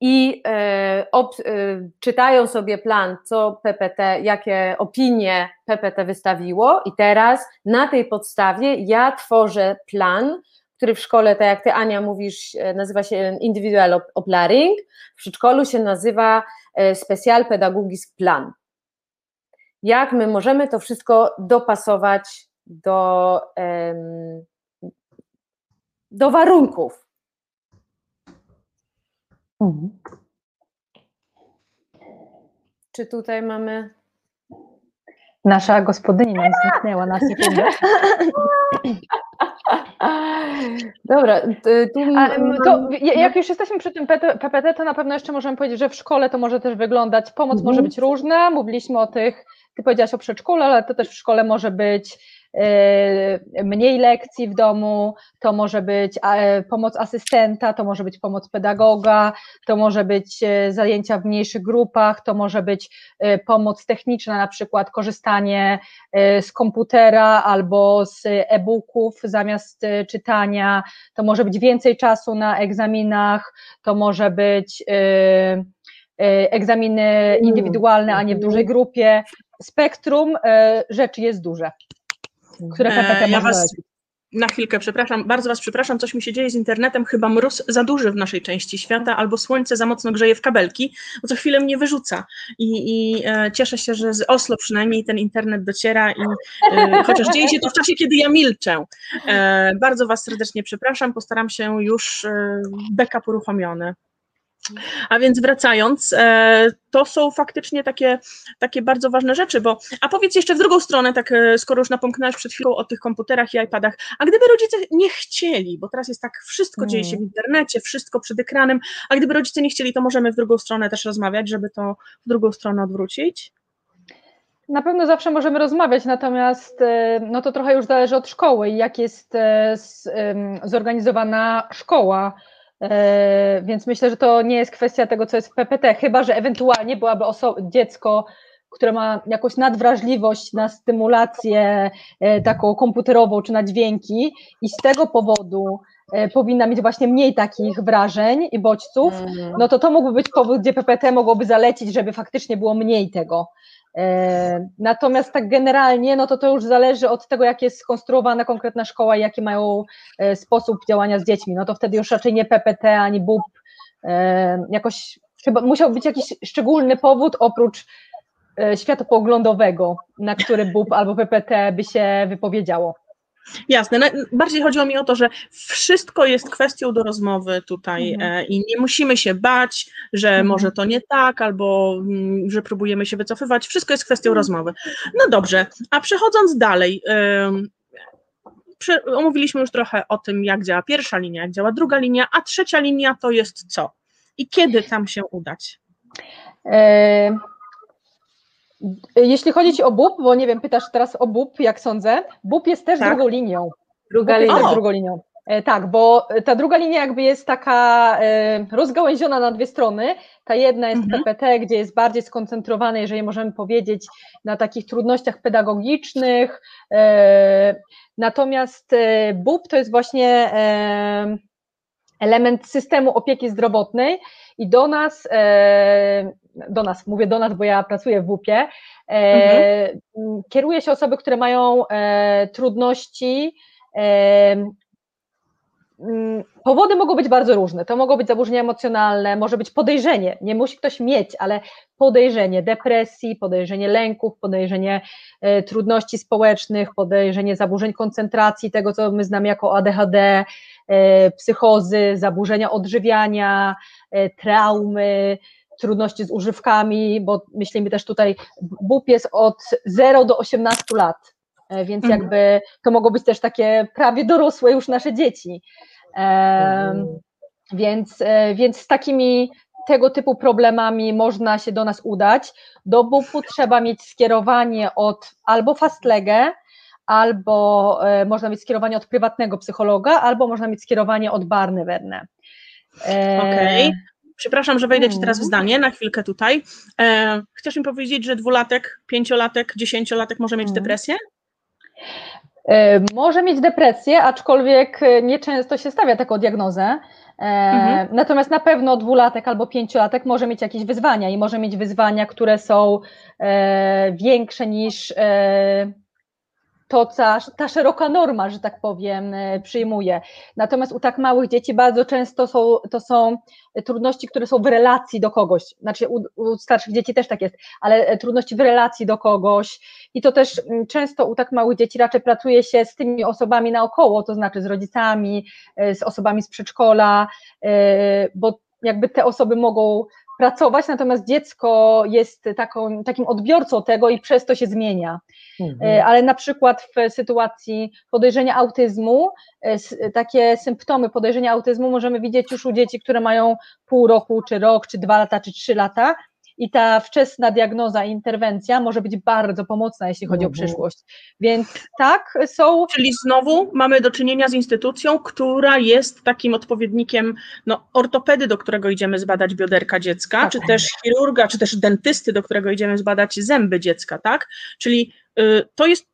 S3: i e, ob, e, czytają sobie plan, co PPT, jakie opinie PPT wystawiło, i teraz na tej podstawie ja tworzę plan, który w szkole, tak jak ty Ania mówisz, e, nazywa się Individual Oplearing, w przedszkolu się nazywa Special Pedagogisk Plan. Jak my możemy to wszystko dopasować do, do warunków, Mhm. Czy tutaj mamy.
S2: Nasza gospodyni nam zniknęła na sekundę. [laughs]
S3: Dobra,
S2: tu... to, jak już jesteśmy przy tym PPT, to na pewno jeszcze możemy powiedzieć, że w szkole to może też wyglądać, pomoc mhm. może być różna, mówiliśmy o tych, ty powiedziałaś o przedszkolu, ale to też w szkole może być mniej lekcji w domu, to może być e, pomoc asystenta, to może być pomoc pedagoga, to może być e, zajęcia w mniejszych grupach, to może być pomoc techniczna, na przykład korzystanie z komputera albo z e-booków zamiast czytania, to może być więcej czasu na egzaminach, to może być egzaminy indywidualne, a nie w dużej grupie. Spektrum rzeczy jest duże
S1: które PPT e, ja was na chwilkę, przepraszam, bardzo Was przepraszam, coś mi się dzieje z internetem, chyba mróz za duży w naszej części świata, albo słońce za mocno grzeje w kabelki, bo co chwilę mnie wyrzuca i, i e, cieszę się, że z Oslo przynajmniej ten internet dociera i e, chociaż dzieje się to w czasie, kiedy ja milczę. E, bardzo Was serdecznie przepraszam, postaram się już e, backup uruchomiony. A więc wracając, e, to są faktycznie takie, takie bardzo ważne rzeczy, bo a powiedz jeszcze w drugą stronę, tak e, skoro już napomknąłeś przed chwilą o tych komputerach i iPadach, a gdyby rodzice nie chcieli, bo teraz jest tak, wszystko dzieje się w internecie, wszystko przed ekranem, a gdyby rodzice nie chcieli, to możemy w drugą stronę też rozmawiać, żeby to w drugą stronę odwrócić?
S2: Na pewno zawsze możemy rozmawiać, natomiast e, no to trochę już zależy od szkoły, jak jest zorganizowana szkoła więc myślę, że to nie jest kwestia tego, co jest w PPT, chyba że ewentualnie byłaby dziecko, które ma jakąś nadwrażliwość na stymulację e, taką komputerową czy na dźwięki i z tego powodu e, powinna mieć właśnie mniej takich wrażeń i bodźców, mhm. no to to mógłby być powód, gdzie PPT mogłoby zalecić, żeby faktycznie było mniej tego. E, natomiast tak generalnie, no to to już zależy od tego, jak jest skonstruowana konkretna szkoła i jaki mają e, sposób działania z dziećmi. No to wtedy już raczej nie PPT ani BUP. E, jakoś chyba musiał być jakiś szczególny powód oprócz światopoglądowego, na który BUP albo PPT by się wypowiedziało.
S1: Jasne. Bardziej chodziło mi o to, że wszystko jest kwestią do rozmowy tutaj mhm. E, i nie musimy się bać, że mhm. może to nie tak, albo mm, że próbujemy się wycofywać. Wszystko jest kwestią mhm. rozmowy. No dobrze, a przechodząc dalej, omówiliśmy już trochę o tym, jak działa pierwsza linia, jak działa druga linia, a trzecia linia to jest co? I kiedy tam się udać?
S2: Jeśli chodzi ci o BUP, bo nie wiem, pytasz teraz o BUP, jak sądzę, BUP jest też
S1: Tak.
S2: drugą linią.
S3: Druga
S2: jest
S3: linia.
S1: O!
S2: drugą linią. E, Tak, bo ta druga linia jakby jest taka e, rozgałęziona na dwie strony. Ta jedna jest
S1: Mhm.
S2: PPT, gdzie jest bardziej skoncentrowane, jeżeli możemy powiedzieć, na takich trudnościach pedagogicznych. e, Natomiast BUP to jest właśnie element systemu opieki zdrowotnej i do nas, e, do nas, mówię do nas, bo ja pracuję w WUP-ie, e, m, kieruje się osoby, które mają e, trudności. Powody mogą być bardzo różne. To mogą być zaburzenia emocjonalne, może być podejrzenie. Nie musi ktoś mieć, ale podejrzenie depresji, podejrzenie lęków, podejrzenie trudności społecznych, podejrzenie zaburzeń koncentracji, tego co my znamy jako ADHD, psychozy, zaburzenia odżywiania, e, traumy, trudności z używkami, bo myślimy też tutaj, BUP jest od 0 do 18 lat, e, więc
S1: Mhm.
S2: jakby to mogą być też takie prawie dorosłe już nasze dzieci. Em, Więc, e, więc z takimi tego typu problemami można się do nas udać. Do BUP-u trzeba mieć skierowanie od albo Fastlegę, albo e, można mieć skierowanie od prywatnego psychologa, albo można mieć skierowanie od Barneverne. E,
S1: Okej. Przepraszam, że wejdę Ci teraz w
S2: Mhm.
S1: zdanie na chwilkę tutaj. E, chcesz mi powiedzieć, że dwulatek, pięciolatek, dziesięciolatek może mieć
S2: Mhm.
S1: depresję?
S2: Może mieć depresję, aczkolwiek nieczęsto się stawia taką diagnozę.
S1: Mhm.
S2: Natomiast na pewno dwulatek albo pięciolatek może mieć jakieś wyzwania i może mieć wyzwania, które są większe niż to, co ta szeroka norma, że tak powiem, e, przyjmuje. Natomiast u tak małych dzieci bardzo często są, to są trudności, które są w relacji do kogoś. Znaczy u, u starszych dzieci też tak jest, ale e, trudności w relacji do kogoś. I to też mm, często u tak małych dzieci raczej pracuje się z tymi osobami naokoło, to znaczy z rodzicami, e, z osobami z przedszkola, bo jakby te osoby mogą pracować, natomiast dziecko jest taką, takim odbiorcą tego i przez to się zmienia. E, Ale na przykład w sytuacji podejrzenia autyzmu, e, takie symptomy podejrzenia autyzmu możemy widzieć już u dzieci, które mają pół roku, czy rok, czy dwa lata, czy trzy lata. I ta wczesna diagnoza i interwencja może być bardzo pomocna, jeśli chodzi o
S4: Mhm.
S2: przyszłość. Więc tak, są
S1: Czyli znowu mamy do czynienia z instytucją, która jest takim odpowiednikiem no, ortopedy, do którego idziemy zbadać bioderka dziecka,
S2: Tak.
S1: czy też chirurga, czy też dentysty, do którego idziemy zbadać zęby dziecka, tak? Czyli y, to jest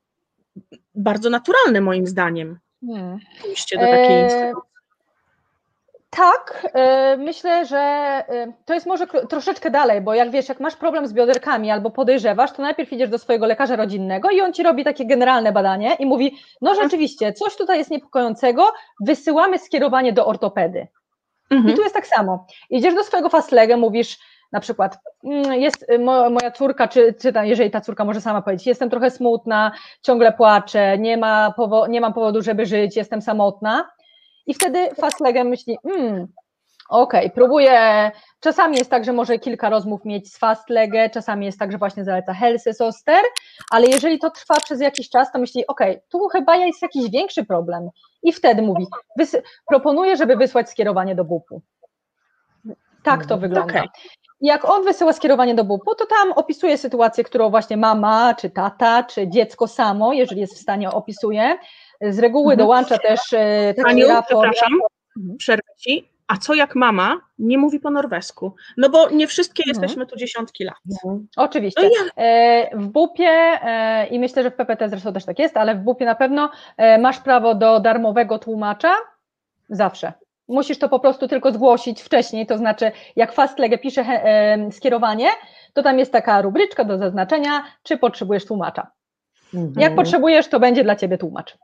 S1: bardzo naturalne moim zdaniem.
S2: Hmm.
S1: Pójście do takiej
S2: Eee,
S1: instytucji.
S2: Tak, e, myślę, że e, to jest może troszeczkę dalej, bo jak wiesz, jak masz problem z bioderkami albo podejrzewasz, to najpierw idziesz do swojego lekarza rodzinnego i on ci robi takie generalne badanie i mówi, no rzeczywiście, coś tutaj jest niepokojącego, wysyłamy skierowanie do ortopedy. I
S1: Mhm.
S2: tu jest tak samo. Idziesz do swojego fastlegę, mówisz na przykład, "Mm, jest y, mo, moja córka, czy, czy ta, jeżeli ta córka może sama powiedzieć, jestem trochę smutna, ciągle płaczę, nie, ma powo- nie mam powodu, żeby żyć, jestem samotna. I wtedy fastlegę myśli, hmm, okej, próbuję, czasami jest tak, że może kilka rozmów mieć z fastlegę, czasami jest tak, że właśnie zaleca Helse Soster, ale jeżeli to trwa przez jakiś czas, to myśli, okej, tu chyba jest jakiś większy problem. I wtedy mówi, proponuję, żeby wysłać skierowanie do BUP-u. Tak to wygląda.
S1: Okej.
S2: I jak on wysyła skierowanie do BUP-u, to tam opisuje sytuację, którą właśnie mama, czy tata, czy dziecko samo, jeżeli jest w stanie, opisuje. Z reguły
S1: Mhm.
S2: dołącza też e, taki
S1: Aniu,
S2: raport.
S1: przepraszam,
S2: Mhm.
S1: przerwę ci. A co jak mama nie mówi po norwesku? No bo nie wszystkie
S2: Mhm.
S1: jesteśmy tu dziesiątki lat.
S2: Oczywiście.
S1: No
S2: E, W BUP-ie e, i myślę, że w PPT zresztą też tak jest, ale w BUP-ie na pewno masz prawo do darmowego tłumacza zawsze. Musisz to po prostu tylko zgłosić wcześniej, to znaczy jak Fastlegę pisze skierowanie, to tam jest taka rubryczka do zaznaczenia, czy potrzebujesz tłumacza. Jak potrzebujesz, to będzie dla ciebie tłumacz.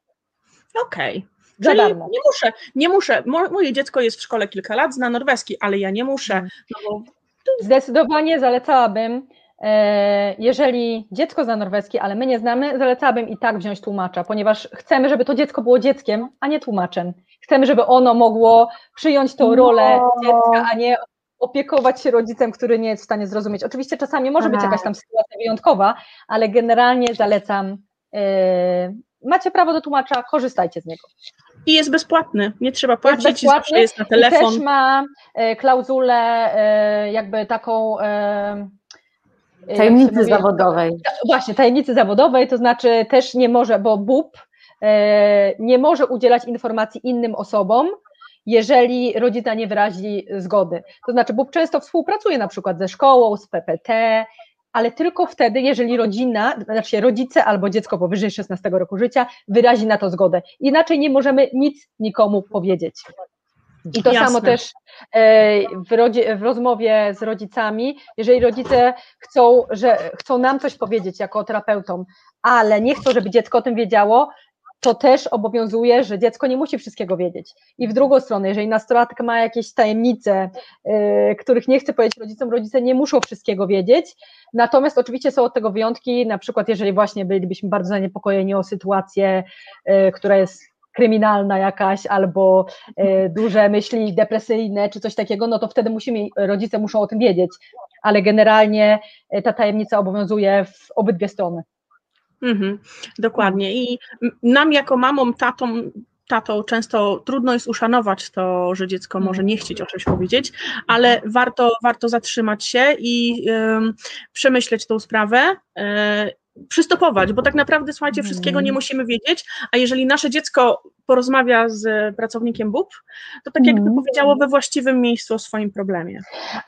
S1: Okej.
S2: Za
S1: Czyli
S2: darmo.
S1: nie muszę, nie muszę. Mo- Moje dziecko jest w szkole kilka lat, zna norweski, ale ja nie muszę.
S2: Mhm.
S1: No
S2: Zdecydowanie zalecałabym, e, jeżeli dziecko zna norweski, ale my nie znamy, zalecałabym i tak wziąć tłumacza, ponieważ chcemy, żeby to dziecko było dzieckiem, a nie tłumaczem. Chcemy, żeby ono mogło przyjąć tą rolę
S3: No.
S2: dziecka, a nie opiekować się rodzicem, który nie jest w stanie zrozumieć. Oczywiście czasami może być jakaś tam sytuacja wyjątkowa, ale generalnie zalecam. Macie prawo do tłumacza, korzystajcie z niego.
S1: i jest bezpłatny. Nie trzeba płacić,
S2: bezpłatny
S1: zawsze jest na
S2: I
S1: telefon.
S2: też ma e, klauzulę e, jakby taką e,
S3: Tajemnicy zawodowej.
S2: Właśnie, tajemnicy zawodowej, to znaczy też nie może, bo BUP nie może udzielać informacji innym osobom, jeżeli rodzica nie wyrazi zgody. To znaczy, BUP często współpracuje na przykład ze szkołą, z PPT, ale tylko wtedy, jeżeli rodzina, znaczy rodzice albo dziecko powyżej 16 roku życia wyrazi na to zgodę. Inaczej nie możemy nic nikomu powiedzieć. I to Jasne. samo też e, w, rodzie, w, rozmowie z rodzicami, jeżeli rodzice chcą, że chcą nam coś powiedzieć jako terapeutom, ale nie chcą, żeby dziecko o tym wiedziało, to też obowiązuje, że dziecko nie musi wszystkiego wiedzieć. I w drugą stronę, jeżeli nastolatek ma jakieś tajemnice, yy, których nie chce powiedzieć rodzicom, rodzice nie muszą wszystkiego wiedzieć. Natomiast oczywiście są od tego wyjątki, na przykład jeżeli właśnie bylibyśmy bardzo zaniepokojeni o sytuację, yy, która jest kryminalna jakaś, albo yy, duże myśli depresyjne, czy coś takiego, no to wtedy musimy, rodzice muszą o tym wiedzieć. Ale generalnie ta tajemnica obowiązuje w obydwie strony.
S1: Mhm, dokładnie. I nam jako mamom, tatą, tatą często trudno jest uszanować to, że dziecko może nie chcieć o czymś powiedzieć, ale warto, warto zatrzymać się i y, przemyśleć tą sprawę. Y, przystopować, bo tak naprawdę, słuchajcie, wszystkiego nie musimy wiedzieć, a jeżeli nasze dziecko porozmawia z pracownikiem BUP, to tak jakby mm. powiedziało we właściwym miejscu o swoim problemie.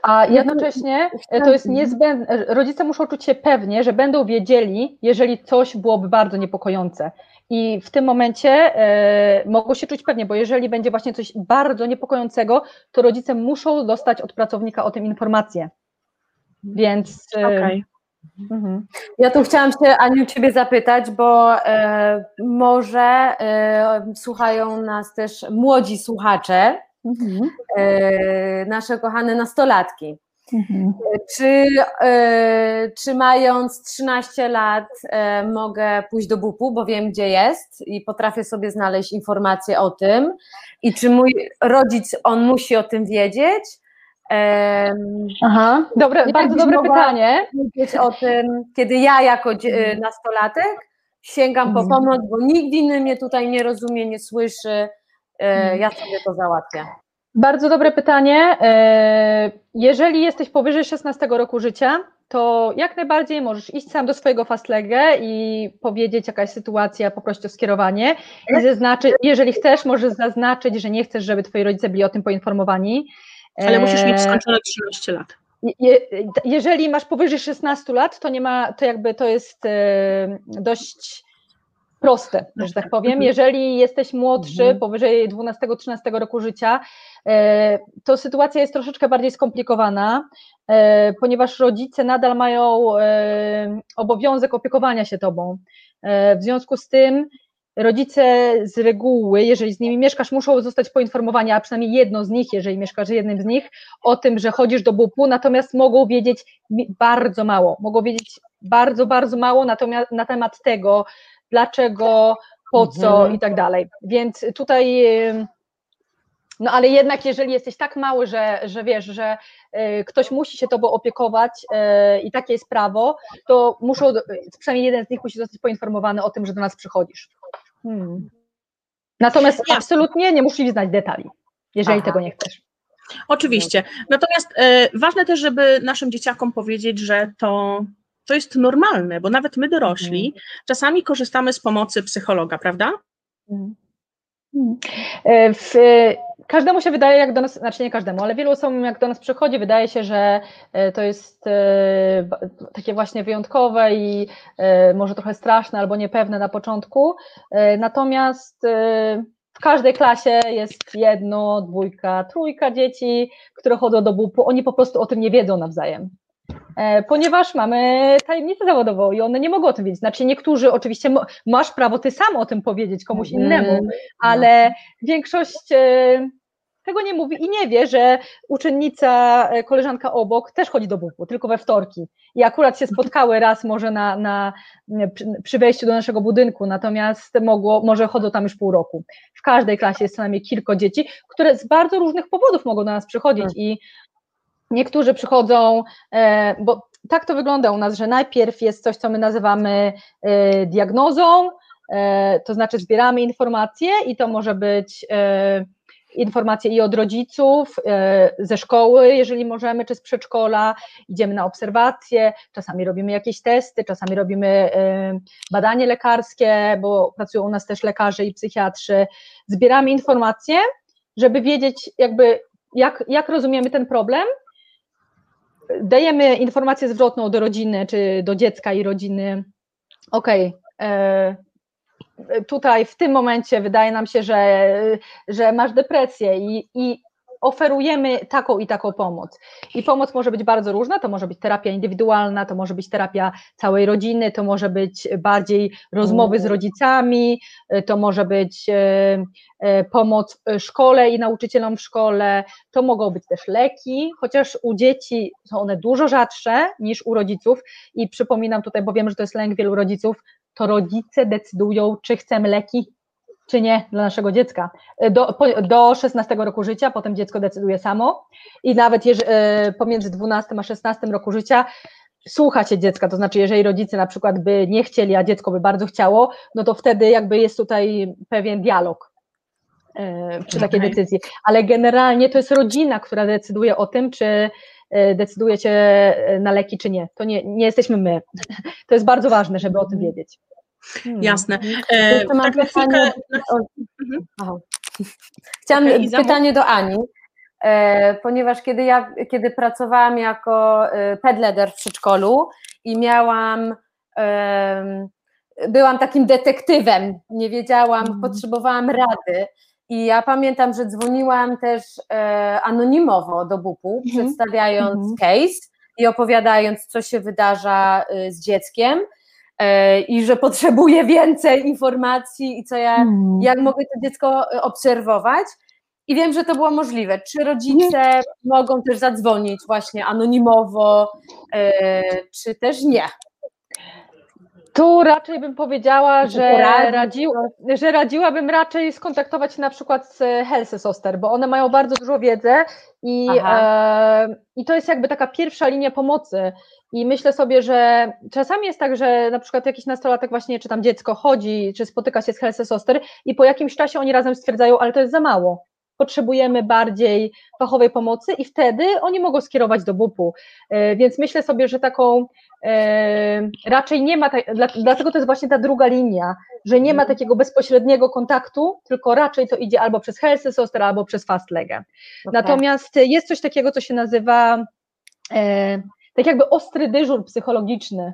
S2: A jednocześnie to jest niezbędne, rodzice muszą czuć się pewnie, że będą wiedzieli, jeżeli coś byłoby bardzo niepokojące. I w tym momencie e, mogą się czuć pewnie, bo jeżeli będzie właśnie coś bardzo niepokojącego, to rodzice muszą dostać od pracownika o tym informację. Więc e, okay.
S3: Mhm. Ja tu chciałam się, Aniu, Ciebie zapytać, bo e, może e, słuchają nas też młodzi słuchacze, mhm. e, nasze kochane nastolatki. Mhm. Czy, e, czy mając 13 lat e, mogę pójść do BUP-u, bo wiem gdzie jest i potrafię sobie znaleźć informacje o tym i czy mój rodzic, on musi o tym wiedzieć,
S2: Aha, dobre, bardzo dobre pytanie.
S3: Mówić o tym, kiedy ja jako mhm. nastolatek sięgam po mhm. pomoc, bo nikt inny mnie tutaj nie rozumie, nie słyszy, e, mhm. ja sobie to załatwię.
S2: Bardzo dobre pytanie. E, jeżeli jesteś powyżej 16 roku życia, to jak najbardziej możesz iść sam do swojego fastlegę i powiedzieć jakaś sytuacja, poprosić o skierowanie i zaznaczyć, jeżeli chcesz, możesz zaznaczyć, że nie chcesz, żeby twoi rodzice byli o tym poinformowani.
S1: Ale musisz mieć e, skończone 13 lat.
S2: Je, jeżeli masz powyżej 16 lat, to nie ma, to jakby to jest e, dość proste, że tak powiem. Mhm. Jeżeli jesteś młodszy, mhm. powyżej 12-13 roku życia, e, to sytuacja jest troszeczkę bardziej skomplikowana, ponieważ rodzice nadal mają obowiązek opiekowania się tobą. W związku z tym rodzice z reguły, jeżeli z nimi mieszkasz, muszą zostać poinformowani, a przynajmniej jedno z nich, jeżeli mieszkasz jednym z nich, o tym, że chodzisz do BUP-u, natomiast mogą wiedzieć bardzo mało, mogą wiedzieć bardzo, bardzo mało natomiast na temat tego, dlaczego, po co mhm. i tak dalej. Więc tutaj no ale jednak, jeżeli jesteś tak mały, że, że wiesz, że y, ktoś musi się tobą opiekować y, i takie jest prawo, to muszą, przynajmniej jeden z nich musi zostać poinformowany o tym, że do nas przychodzisz. Hmm. Natomiast Jasne. absolutnie nie musisz znać detali, jeżeli Aha. tego nie chcesz.
S1: Oczywiście. Natomiast y, ważne też, żeby naszym dzieciakom powiedzieć, że to, to jest normalne, bo nawet my dorośli mhm. czasami korzystamy z pomocy psychologa, prawda? Mhm.
S2: E, w, każdemu się wydaje, jak do nas, znaczy nie każdemu, ale wielu osobom, jak do nas przychodzi, wydaje się, że e, to jest e, takie właśnie wyjątkowe i może trochę straszne albo niepewne na początku. Natomiast w każdej klasie jest jedno, dwójka, trójka dzieci, które chodzą do BUP-u. Oni po prostu o tym nie wiedzą nawzajem. E, ponieważ mamy tajemnicę zawodową i one nie mogą o tym wiedzieć. Znaczy niektórzy oczywiście masz prawo ty sam o tym powiedzieć komuś mhm. innemu, ale większość e, tego nie mówi i nie wie, że uczennica, e, koleżanka obok też chodzi do bupu, tylko we wtorki. I akurat się spotkały raz może na, na, przy wejściu do naszego budynku, natomiast mogło, może chodzą tam już pół roku. W każdej klasie jest co najmniej kilka dzieci, które z bardzo różnych powodów mogą do nas przychodzić tak. i Niektórzy przychodzą, e, bo tak to wygląda u nas, że najpierw jest coś, co my nazywamy e, diagnozą, e, to znaczy zbieramy informacje i to może być informacje i od rodziców, ze szkoły, jeżeli możemy, czy z przedszkola, idziemy na obserwacje, czasami robimy jakieś testy, czasami robimy badanie lekarskie, bo pracują u nas też lekarze i psychiatrzy. Zbieramy informacje, żeby wiedzieć jakby jak, jak rozumiemy ten problem, dajemy informację zwrotną do rodziny, czy do dziecka i rodziny, okej, okay, tutaj w tym momencie wydaje nam się, że, że masz depresję i, i oferujemy taką i taką pomoc. I pomoc może być bardzo różna, to może być terapia indywidualna, to może być terapia całej rodziny, to może być bardziej rozmowy z rodzicami, to może być e, e, pomoc szkole i nauczycielom w szkole, to mogą być też leki, chociaż u dzieci są one dużo rzadsze niż u rodziców. I przypominam tutaj, bo wiem, że to jest lęk wielu rodziców, to rodzice decydują, czy chcemy leki, czy nie dla naszego dziecka. Do, do 16 roku życia, potem dziecko decyduje samo i nawet jeżeli, pomiędzy 12 a 16 roku życia słucha się dziecka, to znaczy jeżeli rodzice na przykład by nie chcieli, a dziecko by bardzo chciało, no to wtedy jakby jest tutaj pewien dialog e, przy takiej okay. decyzji, ale generalnie to jest rodzina, która decyduje o tym, czy e, decydujecie na leki, czy nie. To nie, nie jesteśmy my. [laughs] To jest bardzo ważne, żeby o tym mhm. wiedzieć.
S1: Hmm. Jasne. E, tak na chwilkę...
S3: Mhm. Chciałam okay, pytanie do Ani, e, ponieważ kiedy ja kiedy pracowałam jako e, pedleder w przedszkolu i miałam byłam takim detektywem, nie wiedziałam, mm. potrzebowałam rady i ja pamiętam, że dzwoniłam też anonimowo do BUP-u, mm. przedstawiając mm. case i opowiadając, co się wydarza e, z dzieckiem i że potrzebuję więcej informacji i co ja, hmm. jak mogę to dziecko e, obserwować. I wiem, że to było możliwe. Czy rodzice mogą też zadzwonić właśnie anonimowo, e, czy też nie?
S2: Tu raczej bym powiedziała, że, radził, że radziłabym raczej skontaktować się na przykład z Helse Soster, bo one mają bardzo dużo wiedzy i, e, i to jest jakby taka pierwsza linia pomocy. I myślę sobie, że czasami jest tak, że na przykład jakiś nastolatek właśnie, czy tam dziecko chodzi, czy spotyka się z Helse Soster i po jakimś czasie oni razem stwierdzają, ale to jest za mało potrzebujemy bardziej fachowej pomocy i wtedy oni mogą skierować do BUP-u. E, więc myślę sobie, że taką e, raczej nie ma, dlatego to jest właśnie ta druga linia, że nie ma takiego bezpośredniego kontaktu, tylko raczej to idzie albo przez Health Soster, albo przez Fastlegę. Okay. Natomiast jest coś takiego, co się nazywa e, tak jakby ostry dyżur psychologiczny,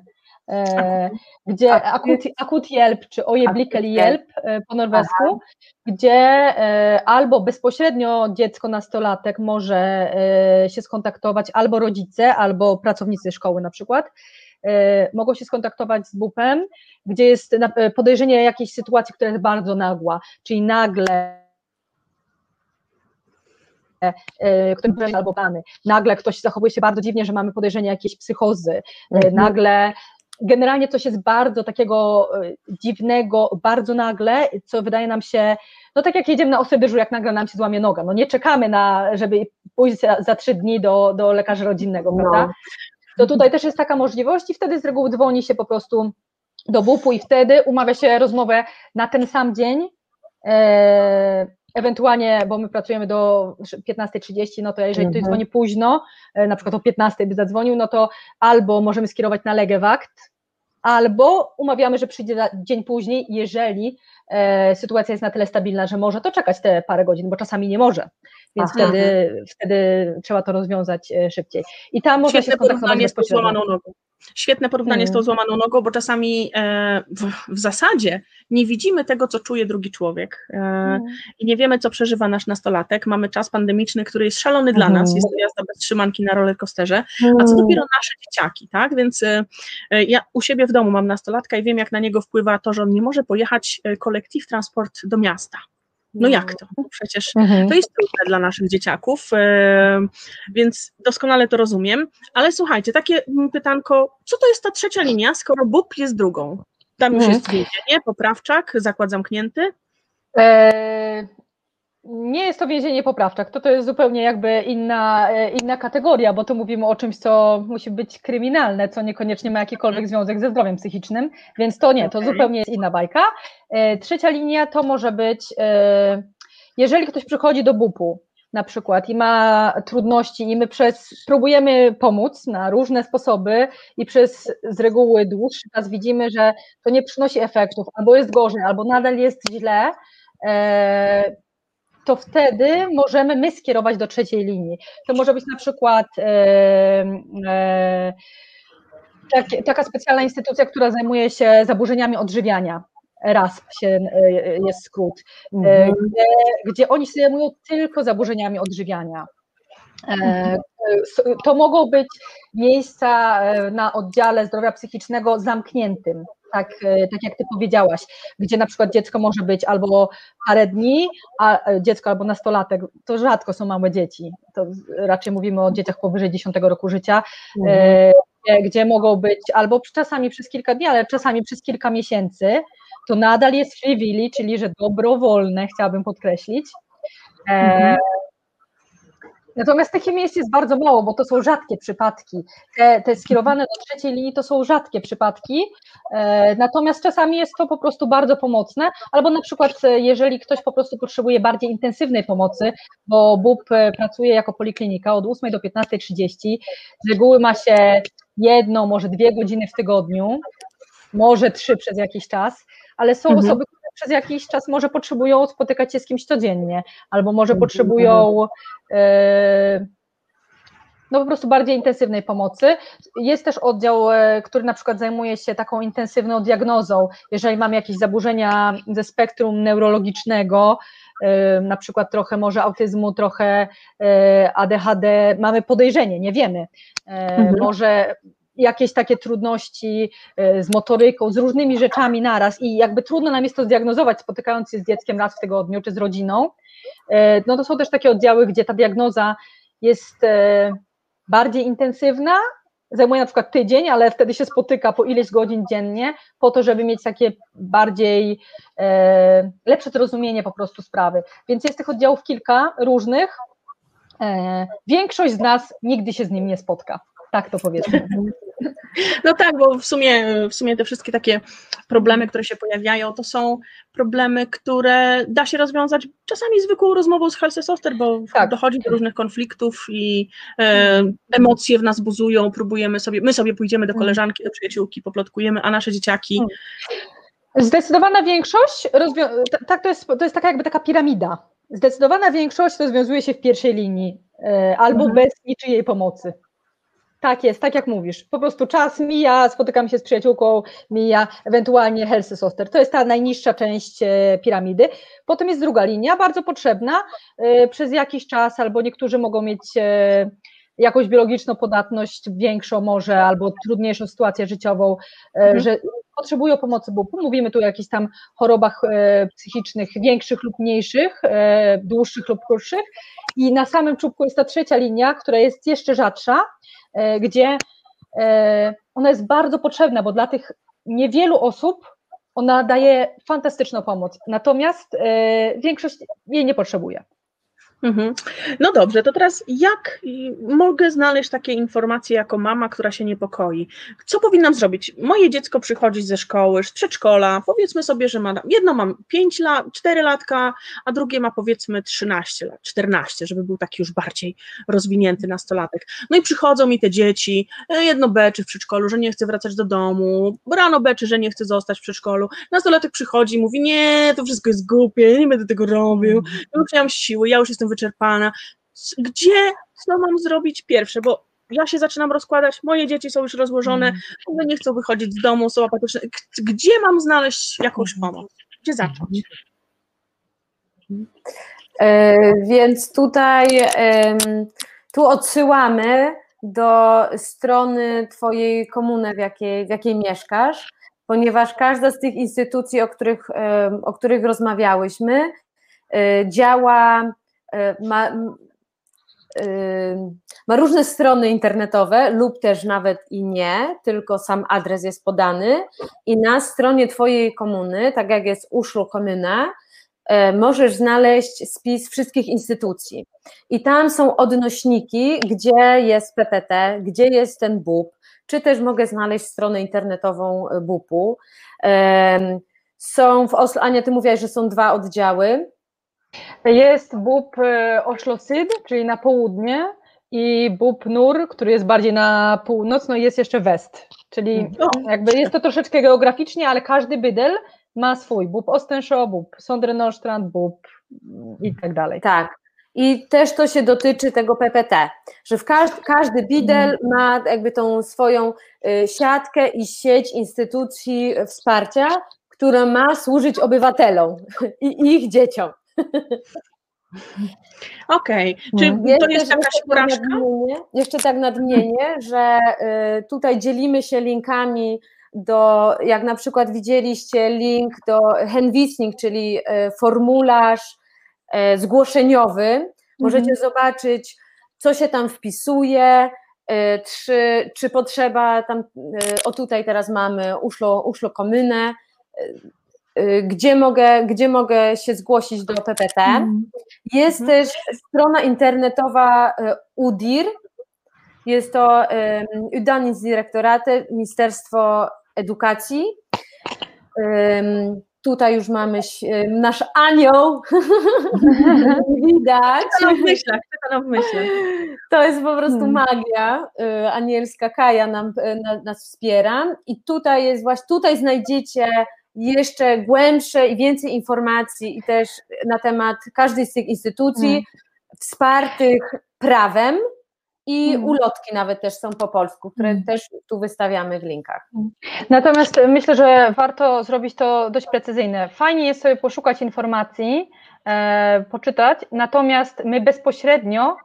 S2: E, gdzie akut, akut Jelp, czy Ojeblikeli Jelp e, po norwesku, Aha. gdzie e, albo bezpośrednio dziecko nastolatek może się skontaktować, albo rodzice, albo pracownicy szkoły na przykład, mogą się skontaktować z BUP-em, gdzie jest podejrzenie jakiejś sytuacji, która jest bardzo nagła, czyli nagle który albo plany. Nagle ktoś zachowuje się bardzo dziwnie, że mamy podejrzenie jakiejś psychozy. Mhm. Nagle generalnie coś jest bardzo takiego e, dziwnego, bardzo nagle, co wydaje nam się, no tak jak jedziemy na ostry dyżur, jak nagle nam się złamie noga, no nie czekamy na, żeby pójść za, za trzy dni do, do lekarza rodzinnego, no. prawda? To tutaj też jest taka możliwość i wtedy z reguły dzwoni się po prostu do WUP-u i wtedy umawia się rozmowę na ten sam dzień, e, ewentualnie, bo my pracujemy do 15.30, no to jeżeli mhm. ktoś dzwoni późno, e, na przykład o 15 by zadzwonił, no to albo możemy skierować na legewakt, albo umawiamy, że przyjdzie dzień później, jeżeli e, sytuacja jest na tyle stabilna, że może to czekać te parę godzin, bo czasami nie może, więc wtedy, wtedy trzeba to rozwiązać e, szybciej.
S1: I tam można Świetne się skontaktować bezpośrednio. nogą. Świetne porównanie z tą mm. złamaną nogą, bo czasami e, w, w, zasadzie nie widzimy tego, co czuje drugi człowiek e, mm. i nie wiemy, co przeżywa nasz nastolatek. Mamy czas pandemiczny, który jest szalony dla nas, jest to jazda bez trzymanki na rollercoasterze, a co dopiero nasze dzieciaki, tak? Więc e, ja u siebie w domu mam nastolatka i wiem, jak na niego wpływa to, że on nie może pojechać kolektyw transport do miasta. No jak to? No przecież mhm. to jest trudne dla naszych dzieciaków, e, więc doskonale to rozumiem. Ale słuchajcie, takie mm, pytanko, co to jest ta trzecia linia, skoro BUP jest drugą? Tam już mhm. jest więzienie, poprawczak, zakład zamknięty? E,
S2: nie jest to więzienie poprawczak, to to jest zupełnie jakby inna, e, inna kategoria, bo tu mówimy o czymś, co musi być kryminalne, co niekoniecznie ma jakikolwiek związek ze zdrowiem psychicznym, więc to nie, to zupełnie jest inna bajka. E, trzecia linia to może być, e, jeżeli ktoś przychodzi do BUP-u na przykład i ma trudności i my przez, próbujemy pomóc na różne sposoby i przez z reguły dłuższy czas widzimy, że to nie przynosi efektów, albo jest gorzej, albo nadal jest źle, to wtedy możemy my skierować do trzeciej linii. To może być na przykład e, e, taka specjalna instytucja, która zajmuje się zaburzeniami odżywiania. RASP się, jest skrót, mhm. gdzie, gdzie oni się zajmują tylko zaburzeniami odżywiania. To mogą być miejsca na oddziale zdrowia psychicznego zamkniętym, tak, tak jak ty powiedziałaś, gdzie na przykład dziecko może być albo parę dni, a dziecko albo nastolatek, to rzadko są małe dzieci, to raczej mówimy o dzieciach powyżej 10 roku życia, mhm. gdzie, gdzie mogą być albo czasami przez kilka dni, ale czasami przez kilka miesięcy, to nadal jest free czyli że dobrowolne, chciałabym podkreślić. E, mhm. Natomiast takich miejsc jest bardzo mało, bo to są rzadkie przypadki. Te, te skierowane do trzeciej linii to są rzadkie przypadki, e, natomiast czasami jest to po prostu bardzo pomocne, albo na przykład e, jeżeli ktoś po prostu potrzebuje bardziej intensywnej pomocy, bo BUP e, pracuje jako poliklinika od 8 do 15.30, z reguły ma się jedną, może dwie godziny w tygodniu, może trzy przez jakiś czas, ale są mhm. osoby, przez jakiś czas może potrzebują spotykać się z kimś codziennie, albo może mhm. potrzebują e, no po prostu bardziej intensywnej pomocy. Jest też oddział, e, który na przykład zajmuje się taką intensywną diagnozą, jeżeli mamy jakieś zaburzenia ze spektrum neurologicznego, e, na przykład trochę może autyzmu, trochę ADHD, mamy podejrzenie, nie wiemy. Mhm. Może jakieś takie trudności e, z motoryką, z różnymi rzeczami naraz i jakby trudno nam jest to zdiagnozować, spotykając się z dzieckiem raz w tygodniu czy z rodziną, e, no to są też takie oddziały, gdzie ta diagnoza jest e, bardziej intensywna, zajmuje na przykład tydzień, ale wtedy się spotyka po ileś godzin dziennie, po to, żeby mieć takie bardziej lepsze zrozumienie po prostu sprawy. Więc jest tych oddziałów kilka różnych. Większość z nas nigdy się z nim nie spotka. Tak to powiedzmy. [laughs]
S1: No tak, bo w sumie, w sumie te wszystkie takie problemy, które się pojawiają, to są problemy, które da się rozwiązać czasami zwykłą rozmową z Halsey Soster, bo tak. dochodzi do różnych konfliktów i e, emocje w nas buzują, próbujemy sobie, my sobie pójdziemy do mm. koleżanki, do przyjaciółki, poplotkujemy, a nasze dzieciaki mm.
S2: Zdecydowana większość, tak to jest, to jest taka jakby taka piramida. Zdecydowana większość rozwiązuje się w pierwszej linii e, albo mhm. bez niczyjej pomocy. Tak jest, tak jak mówisz. Po prostu czas mija, spotykam się z przyjaciółką, mija, ewentualnie Helsy Soster. To jest ta najniższa część e, piramidy. Potem jest druga linia, bardzo potrzebna e, przez jakiś czas, albo niektórzy mogą mieć e, jakąś biologiczną podatność większą może, albo trudniejszą sytuację życiową, mhm. że potrzebują pomocy bo Mówimy tu o jakichś tam chorobach psychicznych większych lub mniejszych, dłuższych lub krótszych. I na samym czubku jest ta trzecia linia, która jest jeszcze rzadsza, gdzie e, ona jest bardzo potrzebna, bo dla tych niewielu osób ona daje fantastyczną pomoc, natomiast e, większość jej nie potrzebuje.
S1: Mhm. No dobrze, to teraz jak mogę znaleźć takie informacje jako mama, która się niepokoi? Co powinnam zrobić? Moje dziecko przychodzi ze szkoły, z przedszkola, powiedzmy sobie, że ma, jedno ma 5 lat, 4 latka, a drugie ma powiedzmy 13 lat, 14, żeby był taki już bardziej rozwinięty nastolatek. No i przychodzą mi te dzieci, e, jedno beczy w przedszkolu, że nie chce wracać do domu, rano beczy, że nie chce zostać w przedszkolu, nastolatek przychodzi i mówi, nie, to wszystko jest głupie, nie będę tego robił, ja już nie mam siły, ja już jestem wyczerpana. Gdzie, co mam zrobić pierwsze? Bo ja się zaczynam rozkładać, moje dzieci są już rozłożone, mm. one nie chcą wychodzić z domu, są apatyczne. Gdzie mam znaleźć jakąś mhm. pomoc? Gdzie zacząć?
S3: E, więc tutaj tu odsyłamy do strony Twojej komuny, w jakiej, w jakiej mieszkasz, ponieważ każda z tych instytucji, o których, o których rozmawiałyśmy, e, działa E, ma, e, ma różne strony internetowe lub też nawet i nie, tylko sam adres jest podany i na stronie Twojej komuny, tak jak jest Uszlu Komuna, e, możesz znaleźć spis wszystkich instytucji. I tam są odnośniki, gdzie jest PPT, gdzie jest ten BUP, czy też mogę znaleźć stronę internetową BUP-u. Są w Oslo, Ania, ty mówiłaś, że są dwa oddziały
S2: Jest bób e, Oślosyd, czyli na południe, i bób Nur, który jest bardziej na północ, no i jest jeszcze west, czyli jakby jest to troszeczkę geograficznie, ale każdy bydel ma swój, bób Ostenshaw, bób Sondre bób i tak dalej.
S3: Tak, i też to się dotyczy tego PPT, że w każdy, każdy bidel ma jakby tą swoją y, siatkę i sieć instytucji wsparcia, która ma służyć obywatelom i ich dzieciom.
S1: Okej, okay. czy jest to jest jakaś porażka?
S3: Jeszcze tak nadmienię, że y, tutaj dzielimy się linkami do, jak na przykład widzieliście link do Henwisning, czyli y, formularz y, zgłoszeniowy, możecie mhm. zobaczyć, co się tam wpisuje, czy, czy potrzeba tam, o tutaj teraz mamy uszlo, uszlo komynę, gdzie mogę, gdzie mogę się zgłosić do PPT. Mhm. Jest mhm. też strona internetowa y, UDIR, jest to Udaninsdirektoraty, Ministerstwo Edukacji. Tutaj już mamy nasz anioł, [laughs] widać.
S1: To w myślach, to w myślach.
S3: To jest po prostu hmm. magia. Y, anielska Kaja nam, nas wspiera i tutaj jest właśnie, tutaj znajdziecie jeszcze głębsze i więcej informacji i też na temat każdej z tych instytucji hmm. wspartych prawem i hmm. ulotki nawet też są po polsku, które hmm. też tu wystawiamy w linkach.
S2: Natomiast myślę, że warto zrobić to dość precyzyjne. Fajnie jest sobie poszukać informacji, poczytać, natomiast my bezpośrednio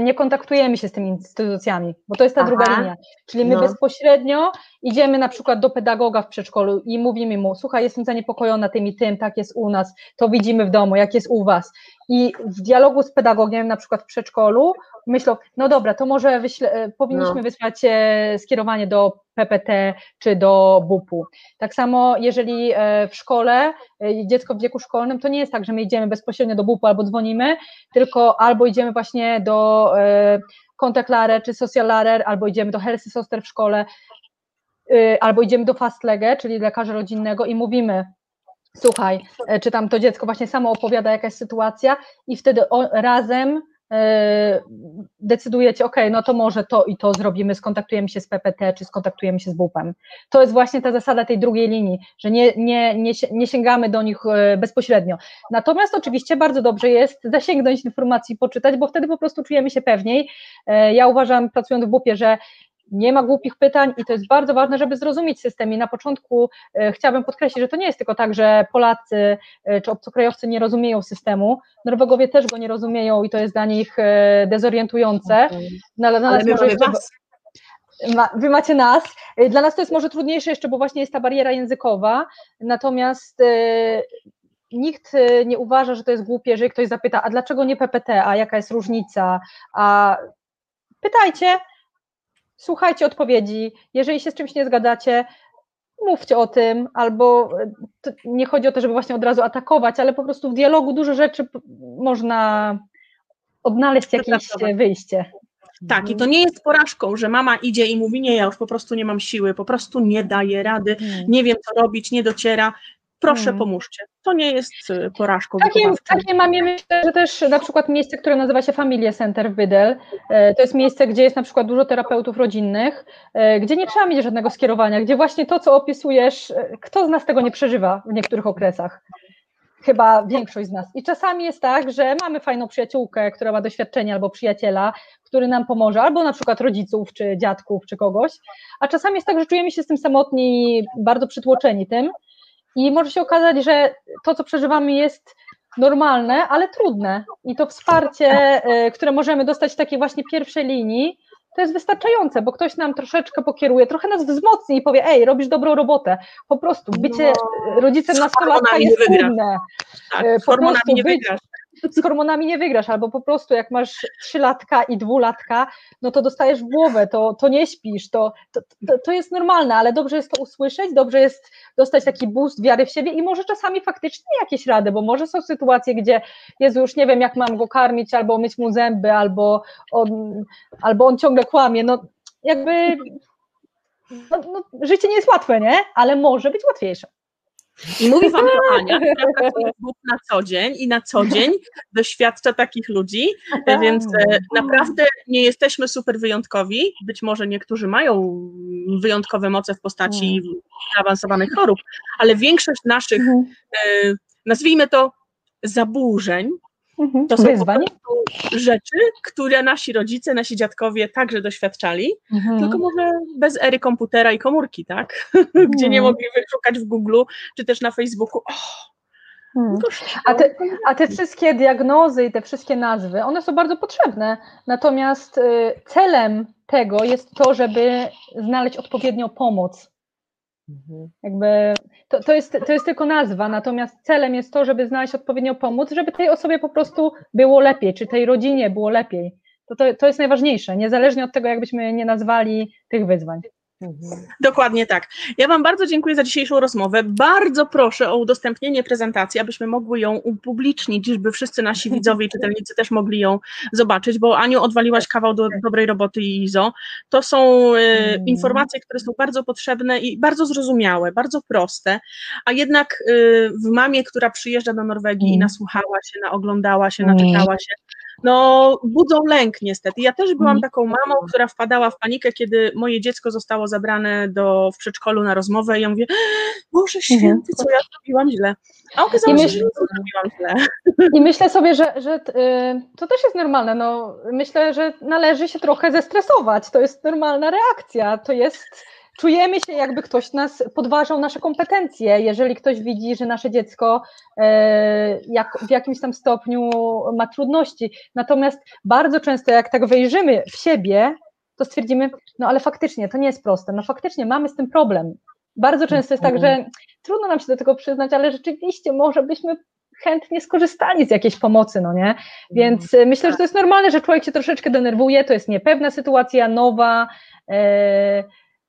S2: nie kontaktujemy się z tymi instytucjami, bo to jest ta Aha. druga linia. Czyli my no. bezpośrednio idziemy na przykład do pedagoga w przedszkolu i mówimy mu, słuchaj, jestem zaniepokojona tym i tym, tak jest u nas, to widzimy w domu, jak jest u was. I w dialogu z pedagogiem, na przykład w przedszkolu, myślą, no dobra, to może wyśle, e, powinniśmy no. wysłać e, skierowanie do PPT czy do BUP-u. Tak samo, jeżeli e, w szkole dziecko w wieku szkolnym, to nie jest tak, że my idziemy bezpośrednio do BUP-u albo dzwonimy, tylko albo idziemy właśnie do Contact czy Social Larer, albo idziemy do Healthy Soster w szkole, albo idziemy do Fastlege, czyli lekarza rodzinnego i mówimy, słuchaj, czy tam to dziecko właśnie samo opowiada jakaś sytuacja i wtedy razem decydujecie, ok, no to może to i to zrobimy, skontaktujemy się z PPT, czy skontaktujemy się z WUP-em. To jest właśnie ta zasada tej drugiej linii, że nie, nie, nie, nie sięgamy do nich e, bezpośrednio. Natomiast oczywiście bardzo dobrze jest zasięgnąć informacji, poczytać, bo wtedy po prostu czujemy się pewniej. Ja uważam, pracując w WUP-ie, że nie ma głupich pytań i to jest bardzo ważne, żeby zrozumieć system. I na początku e, chciałabym podkreślić, że to nie jest tylko tak, że Polacy e, czy obcokrajowcy nie rozumieją systemu. Norwegowie też go nie rozumieją i to jest dla nich e, dezorientujące.
S1: No, dla nas może
S2: wy macie nas. Dla nas to jest może trudniejsze jeszcze, bo właśnie jest ta bariera językowa, natomiast nikt nie uważa, że to jest głupie, jeżeli ktoś zapyta, a dlaczego nie PPT, a jaka jest różnica, a pytajcie, słuchajcie odpowiedzi, jeżeli się z czymś nie zgadzacie, mówcie o tym, albo e, nie chodzi o to, żeby właśnie od razu atakować, ale po prostu w dialogu dużo rzeczy można odnaleźć jakieś wyjście.
S1: Tak, i to nie jest porażką, że mama idzie i mówi: Nie, ja już po prostu nie mam siły, po prostu nie daję rady, nie wiem co robić, nie dociera proszę hmm. pomóżcie. To nie jest y, porażką
S2: takie, takie mamy, myślę, że też na przykład miejsce, które nazywa się Familia Center w Bydel, e, to jest miejsce, gdzie jest na przykład dużo terapeutów rodzinnych, e, gdzie nie trzeba mieć żadnego skierowania, gdzie właśnie to, co opisujesz, e, kto z nas tego nie przeżywa w niektórych okresach? Chyba większość z nas. I czasami jest tak, że mamy fajną przyjaciółkę, która ma doświadczenie, albo przyjaciela, który nam pomoże, albo na przykład rodziców, czy dziadków, czy kogoś, a czasami jest tak, że czujemy się z tym samotni, bardzo przytłoczeni tym, i może się okazać, że to, co przeżywamy, jest normalne, ale trudne. I to wsparcie, e, które możemy dostać w takiej właśnie pierwszej linii, to jest wystarczające, bo ktoś nam troszeczkę pokieruje, trochę nas wzmocni i powie, ej, robisz dobrą robotę. Po prostu bycie no, rodzicem nastolatka jest trudne.
S1: Tak, po prostu nie być, [laughs]
S2: z hormonami nie wygrasz, albo po prostu jak masz trzylatka i dwulatka, no to dostajesz w głowę, to, to nie śpisz, to, to, to, jest normalne, ale dobrze jest to usłyszeć, dobrze jest dostać taki boost wiary w siebie i może czasami faktycznie jakieś rady, bo może są sytuacje, gdzie Jezu, już nie wiem jak mam go karmić, albo myć mu zęby, albo on, albo on ciągle kłamie, no jakby no, no, życie nie jest łatwe, nie? Ale może być łatwiejsze.
S1: I mówi wam to [laughs] Ania, która pracuje na co dzień i na co dzień doświadcza takich ludzi, więc e, naprawdę nie jesteśmy super wyjątkowi. Być może niektórzy mają wyjątkowe moce w postaci zaawansowanych chorób, ale większość naszych, e, nazwijmy to, zaburzeń,
S2: Mhm.
S1: to są prostu rzeczy, które nasi rodzice, nasi dziadkowie także doświadczali,
S2: Mhm.
S1: tylko może bez ery komputera i komórki, tak? [laughs] Gdzie nie
S2: Mhm.
S1: mogli wyszukać w Google czy też na Facebooku. O, gorzko.
S2: A te, a te wszystkie diagnozy i te wszystkie nazwy, one są bardzo potrzebne. Natomiast y, celem tego jest to, żeby znaleźć odpowiednią pomoc. Jakby to, to, jest, to jest tylko nazwa, natomiast celem jest to, żeby znaleźć odpowiednią pomoc, żeby tej osobie po prostu było lepiej, czy tej rodzinie było lepiej. To, to, to jest najważniejsze, niezależnie od tego, jakbyśmy nie nazwali tych wyzwań.
S1: Dokładnie tak. Ja Wam bardzo dziękuję za dzisiejszą rozmowę. Bardzo proszę o udostępnienie prezentacji, abyśmy mogły ją upublicznić, żeby wszyscy nasi [laughs] widzowie i czytelnicy też mogli ją zobaczyć, bo Aniu, odwaliłaś kawał do dobrej roboty i Izo. To są
S2: Mm.
S1: informacje, które są bardzo potrzebne i bardzo zrozumiałe, bardzo proste, a jednak e, w mamie, która przyjeżdża do Norwegii i
S2: Mm.
S1: nasłuchała się, naoglądała się,
S2: Mm.
S1: naczytała się, no budzą lęk niestety. Ja też byłam
S2: Mm.
S1: taką mamą, która wpadała w panikę, kiedy moje dziecko zostało zabrane do, w przedszkolu na rozmowę i ja mówię, Boże święty, co ja zrobiłam źle. A okazało
S2: I
S1: się,
S2: myśl-
S1: że nie zrobiłam źle. [laughs]
S2: I myślę sobie, że, że y, to też jest normalne. No, myślę, że należy się trochę zestresować. To jest normalna reakcja. To jest. Czujemy się, jakby ktoś nas podważał nasze kompetencje. Jeżeli ktoś widzi, że nasze dziecko e, jak, w jakimś tam stopniu ma trudności. Natomiast bardzo często, jak tak wejrzymy w siebie, to stwierdzimy, no ale faktycznie to nie jest proste. No faktycznie mamy z tym problem. Bardzo często jest tak, że trudno nam się do tego przyznać, ale rzeczywiście może byśmy chętnie skorzystali z jakiejś pomocy, no nie? Więc e, myślę, że to jest normalne, że człowiek się troszeczkę denerwuje, to jest niepewna sytuacja, nowa. E,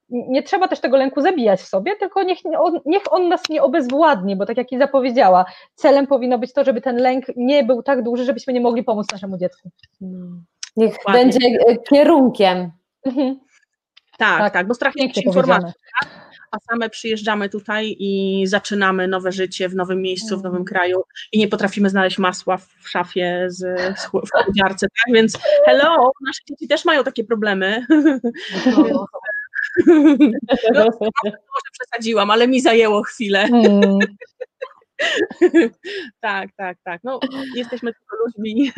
S2: nie trzeba też tego lęku zabijać w sobie, tylko niech on, niech on nas nie obezwładni, bo tak jak Iza powiedziała, celem powinno być to, żeby ten lęk nie był tak duży, żebyśmy nie mogli pomóc naszemu dziecku.
S3: Niech
S1: Dokładnie.
S3: będzie e, kierunkiem.
S2: Mhm.
S1: Tak, tak,
S2: Tak,
S1: bo strach jest
S2: Pięknie
S1: informacji, a same przyjeżdżamy tutaj i zaczynamy nowe życie w nowym miejscu, w nowym kraju i nie potrafimy znaleźć masła w szafie z, z w chłodziarce, tak? Więc hello, nasze dzieci też mają takie problemy. No, [laughs] może przesadziłam, ale mi zajęło chwilę.
S2: Mm. [laughs]
S1: Tak, tak, tak. No, jesteśmy tylko ludźmi.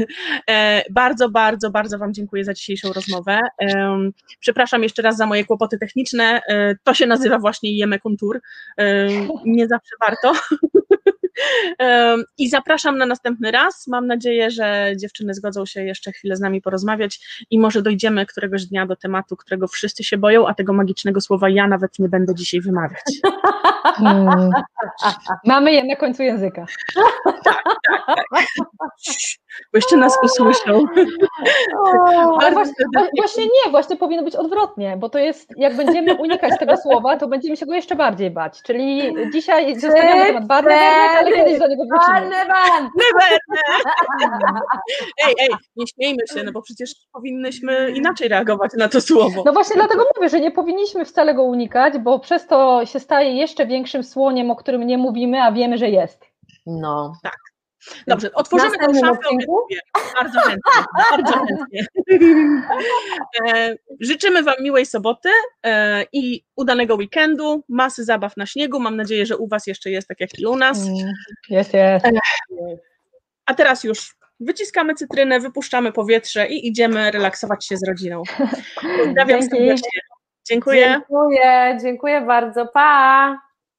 S1: E, bardzo, bardzo, bardzo Wam dziękuję za dzisiejszą rozmowę. Przepraszam jeszcze raz za moje kłopoty techniczne. E, to się nazywa właśnie Jeme Kuntur. E, nie zawsze warto. [laughs] I zapraszam na następny raz. Mam nadzieję, że dziewczyny zgodzą się jeszcze chwilę z nami porozmawiać i może dojdziemy któregoś dnia do tematu, którego wszyscy się boją, a tego magicznego słowa ja nawet nie będę dzisiaj wymawiać.
S2: Mm. Mamy je na końcu języka. [laughs]
S1: Bo jeszcze nas usłyszą. [laughs]
S2: Właśnie, właśnie nie, właśnie powinno być odwrotnie, bo to jest, jak będziemy unikać tego słowa, to będziemy się go jeszcze bardziej bać. Czyli dzisiaj zostawiamy temat bardzo ale kiedyś do niego wrócimy.
S1: Ej, ej, nie śmiejmy się, no bo przecież powinnyśmy inaczej reagować na to słowo.
S2: No właśnie dlatego mówię, że nie powinniśmy wcale go unikać, bo przez to się staje jeszcze większym słoniem, o którym nie mówimy, a wiemy, że jest.
S3: No.
S1: Dobrze, otworzymy tę szafę. Bardzo chętnie, bardzo chętnie. [laughs] E, Życzymy Wam miłej soboty e, i udanego weekendu, masy zabaw na śniegu. Mam nadzieję, że u Was jeszcze jest tak jak i u nas.
S2: Jest, jest.
S1: A teraz już wyciskamy cytrynę, wypuszczamy powietrze i idziemy relaksować się z rodziną. [laughs] Pozdrawiam serdecznie. Dziękuję.
S3: Dziękuję, dziękuję bardzo. Pa!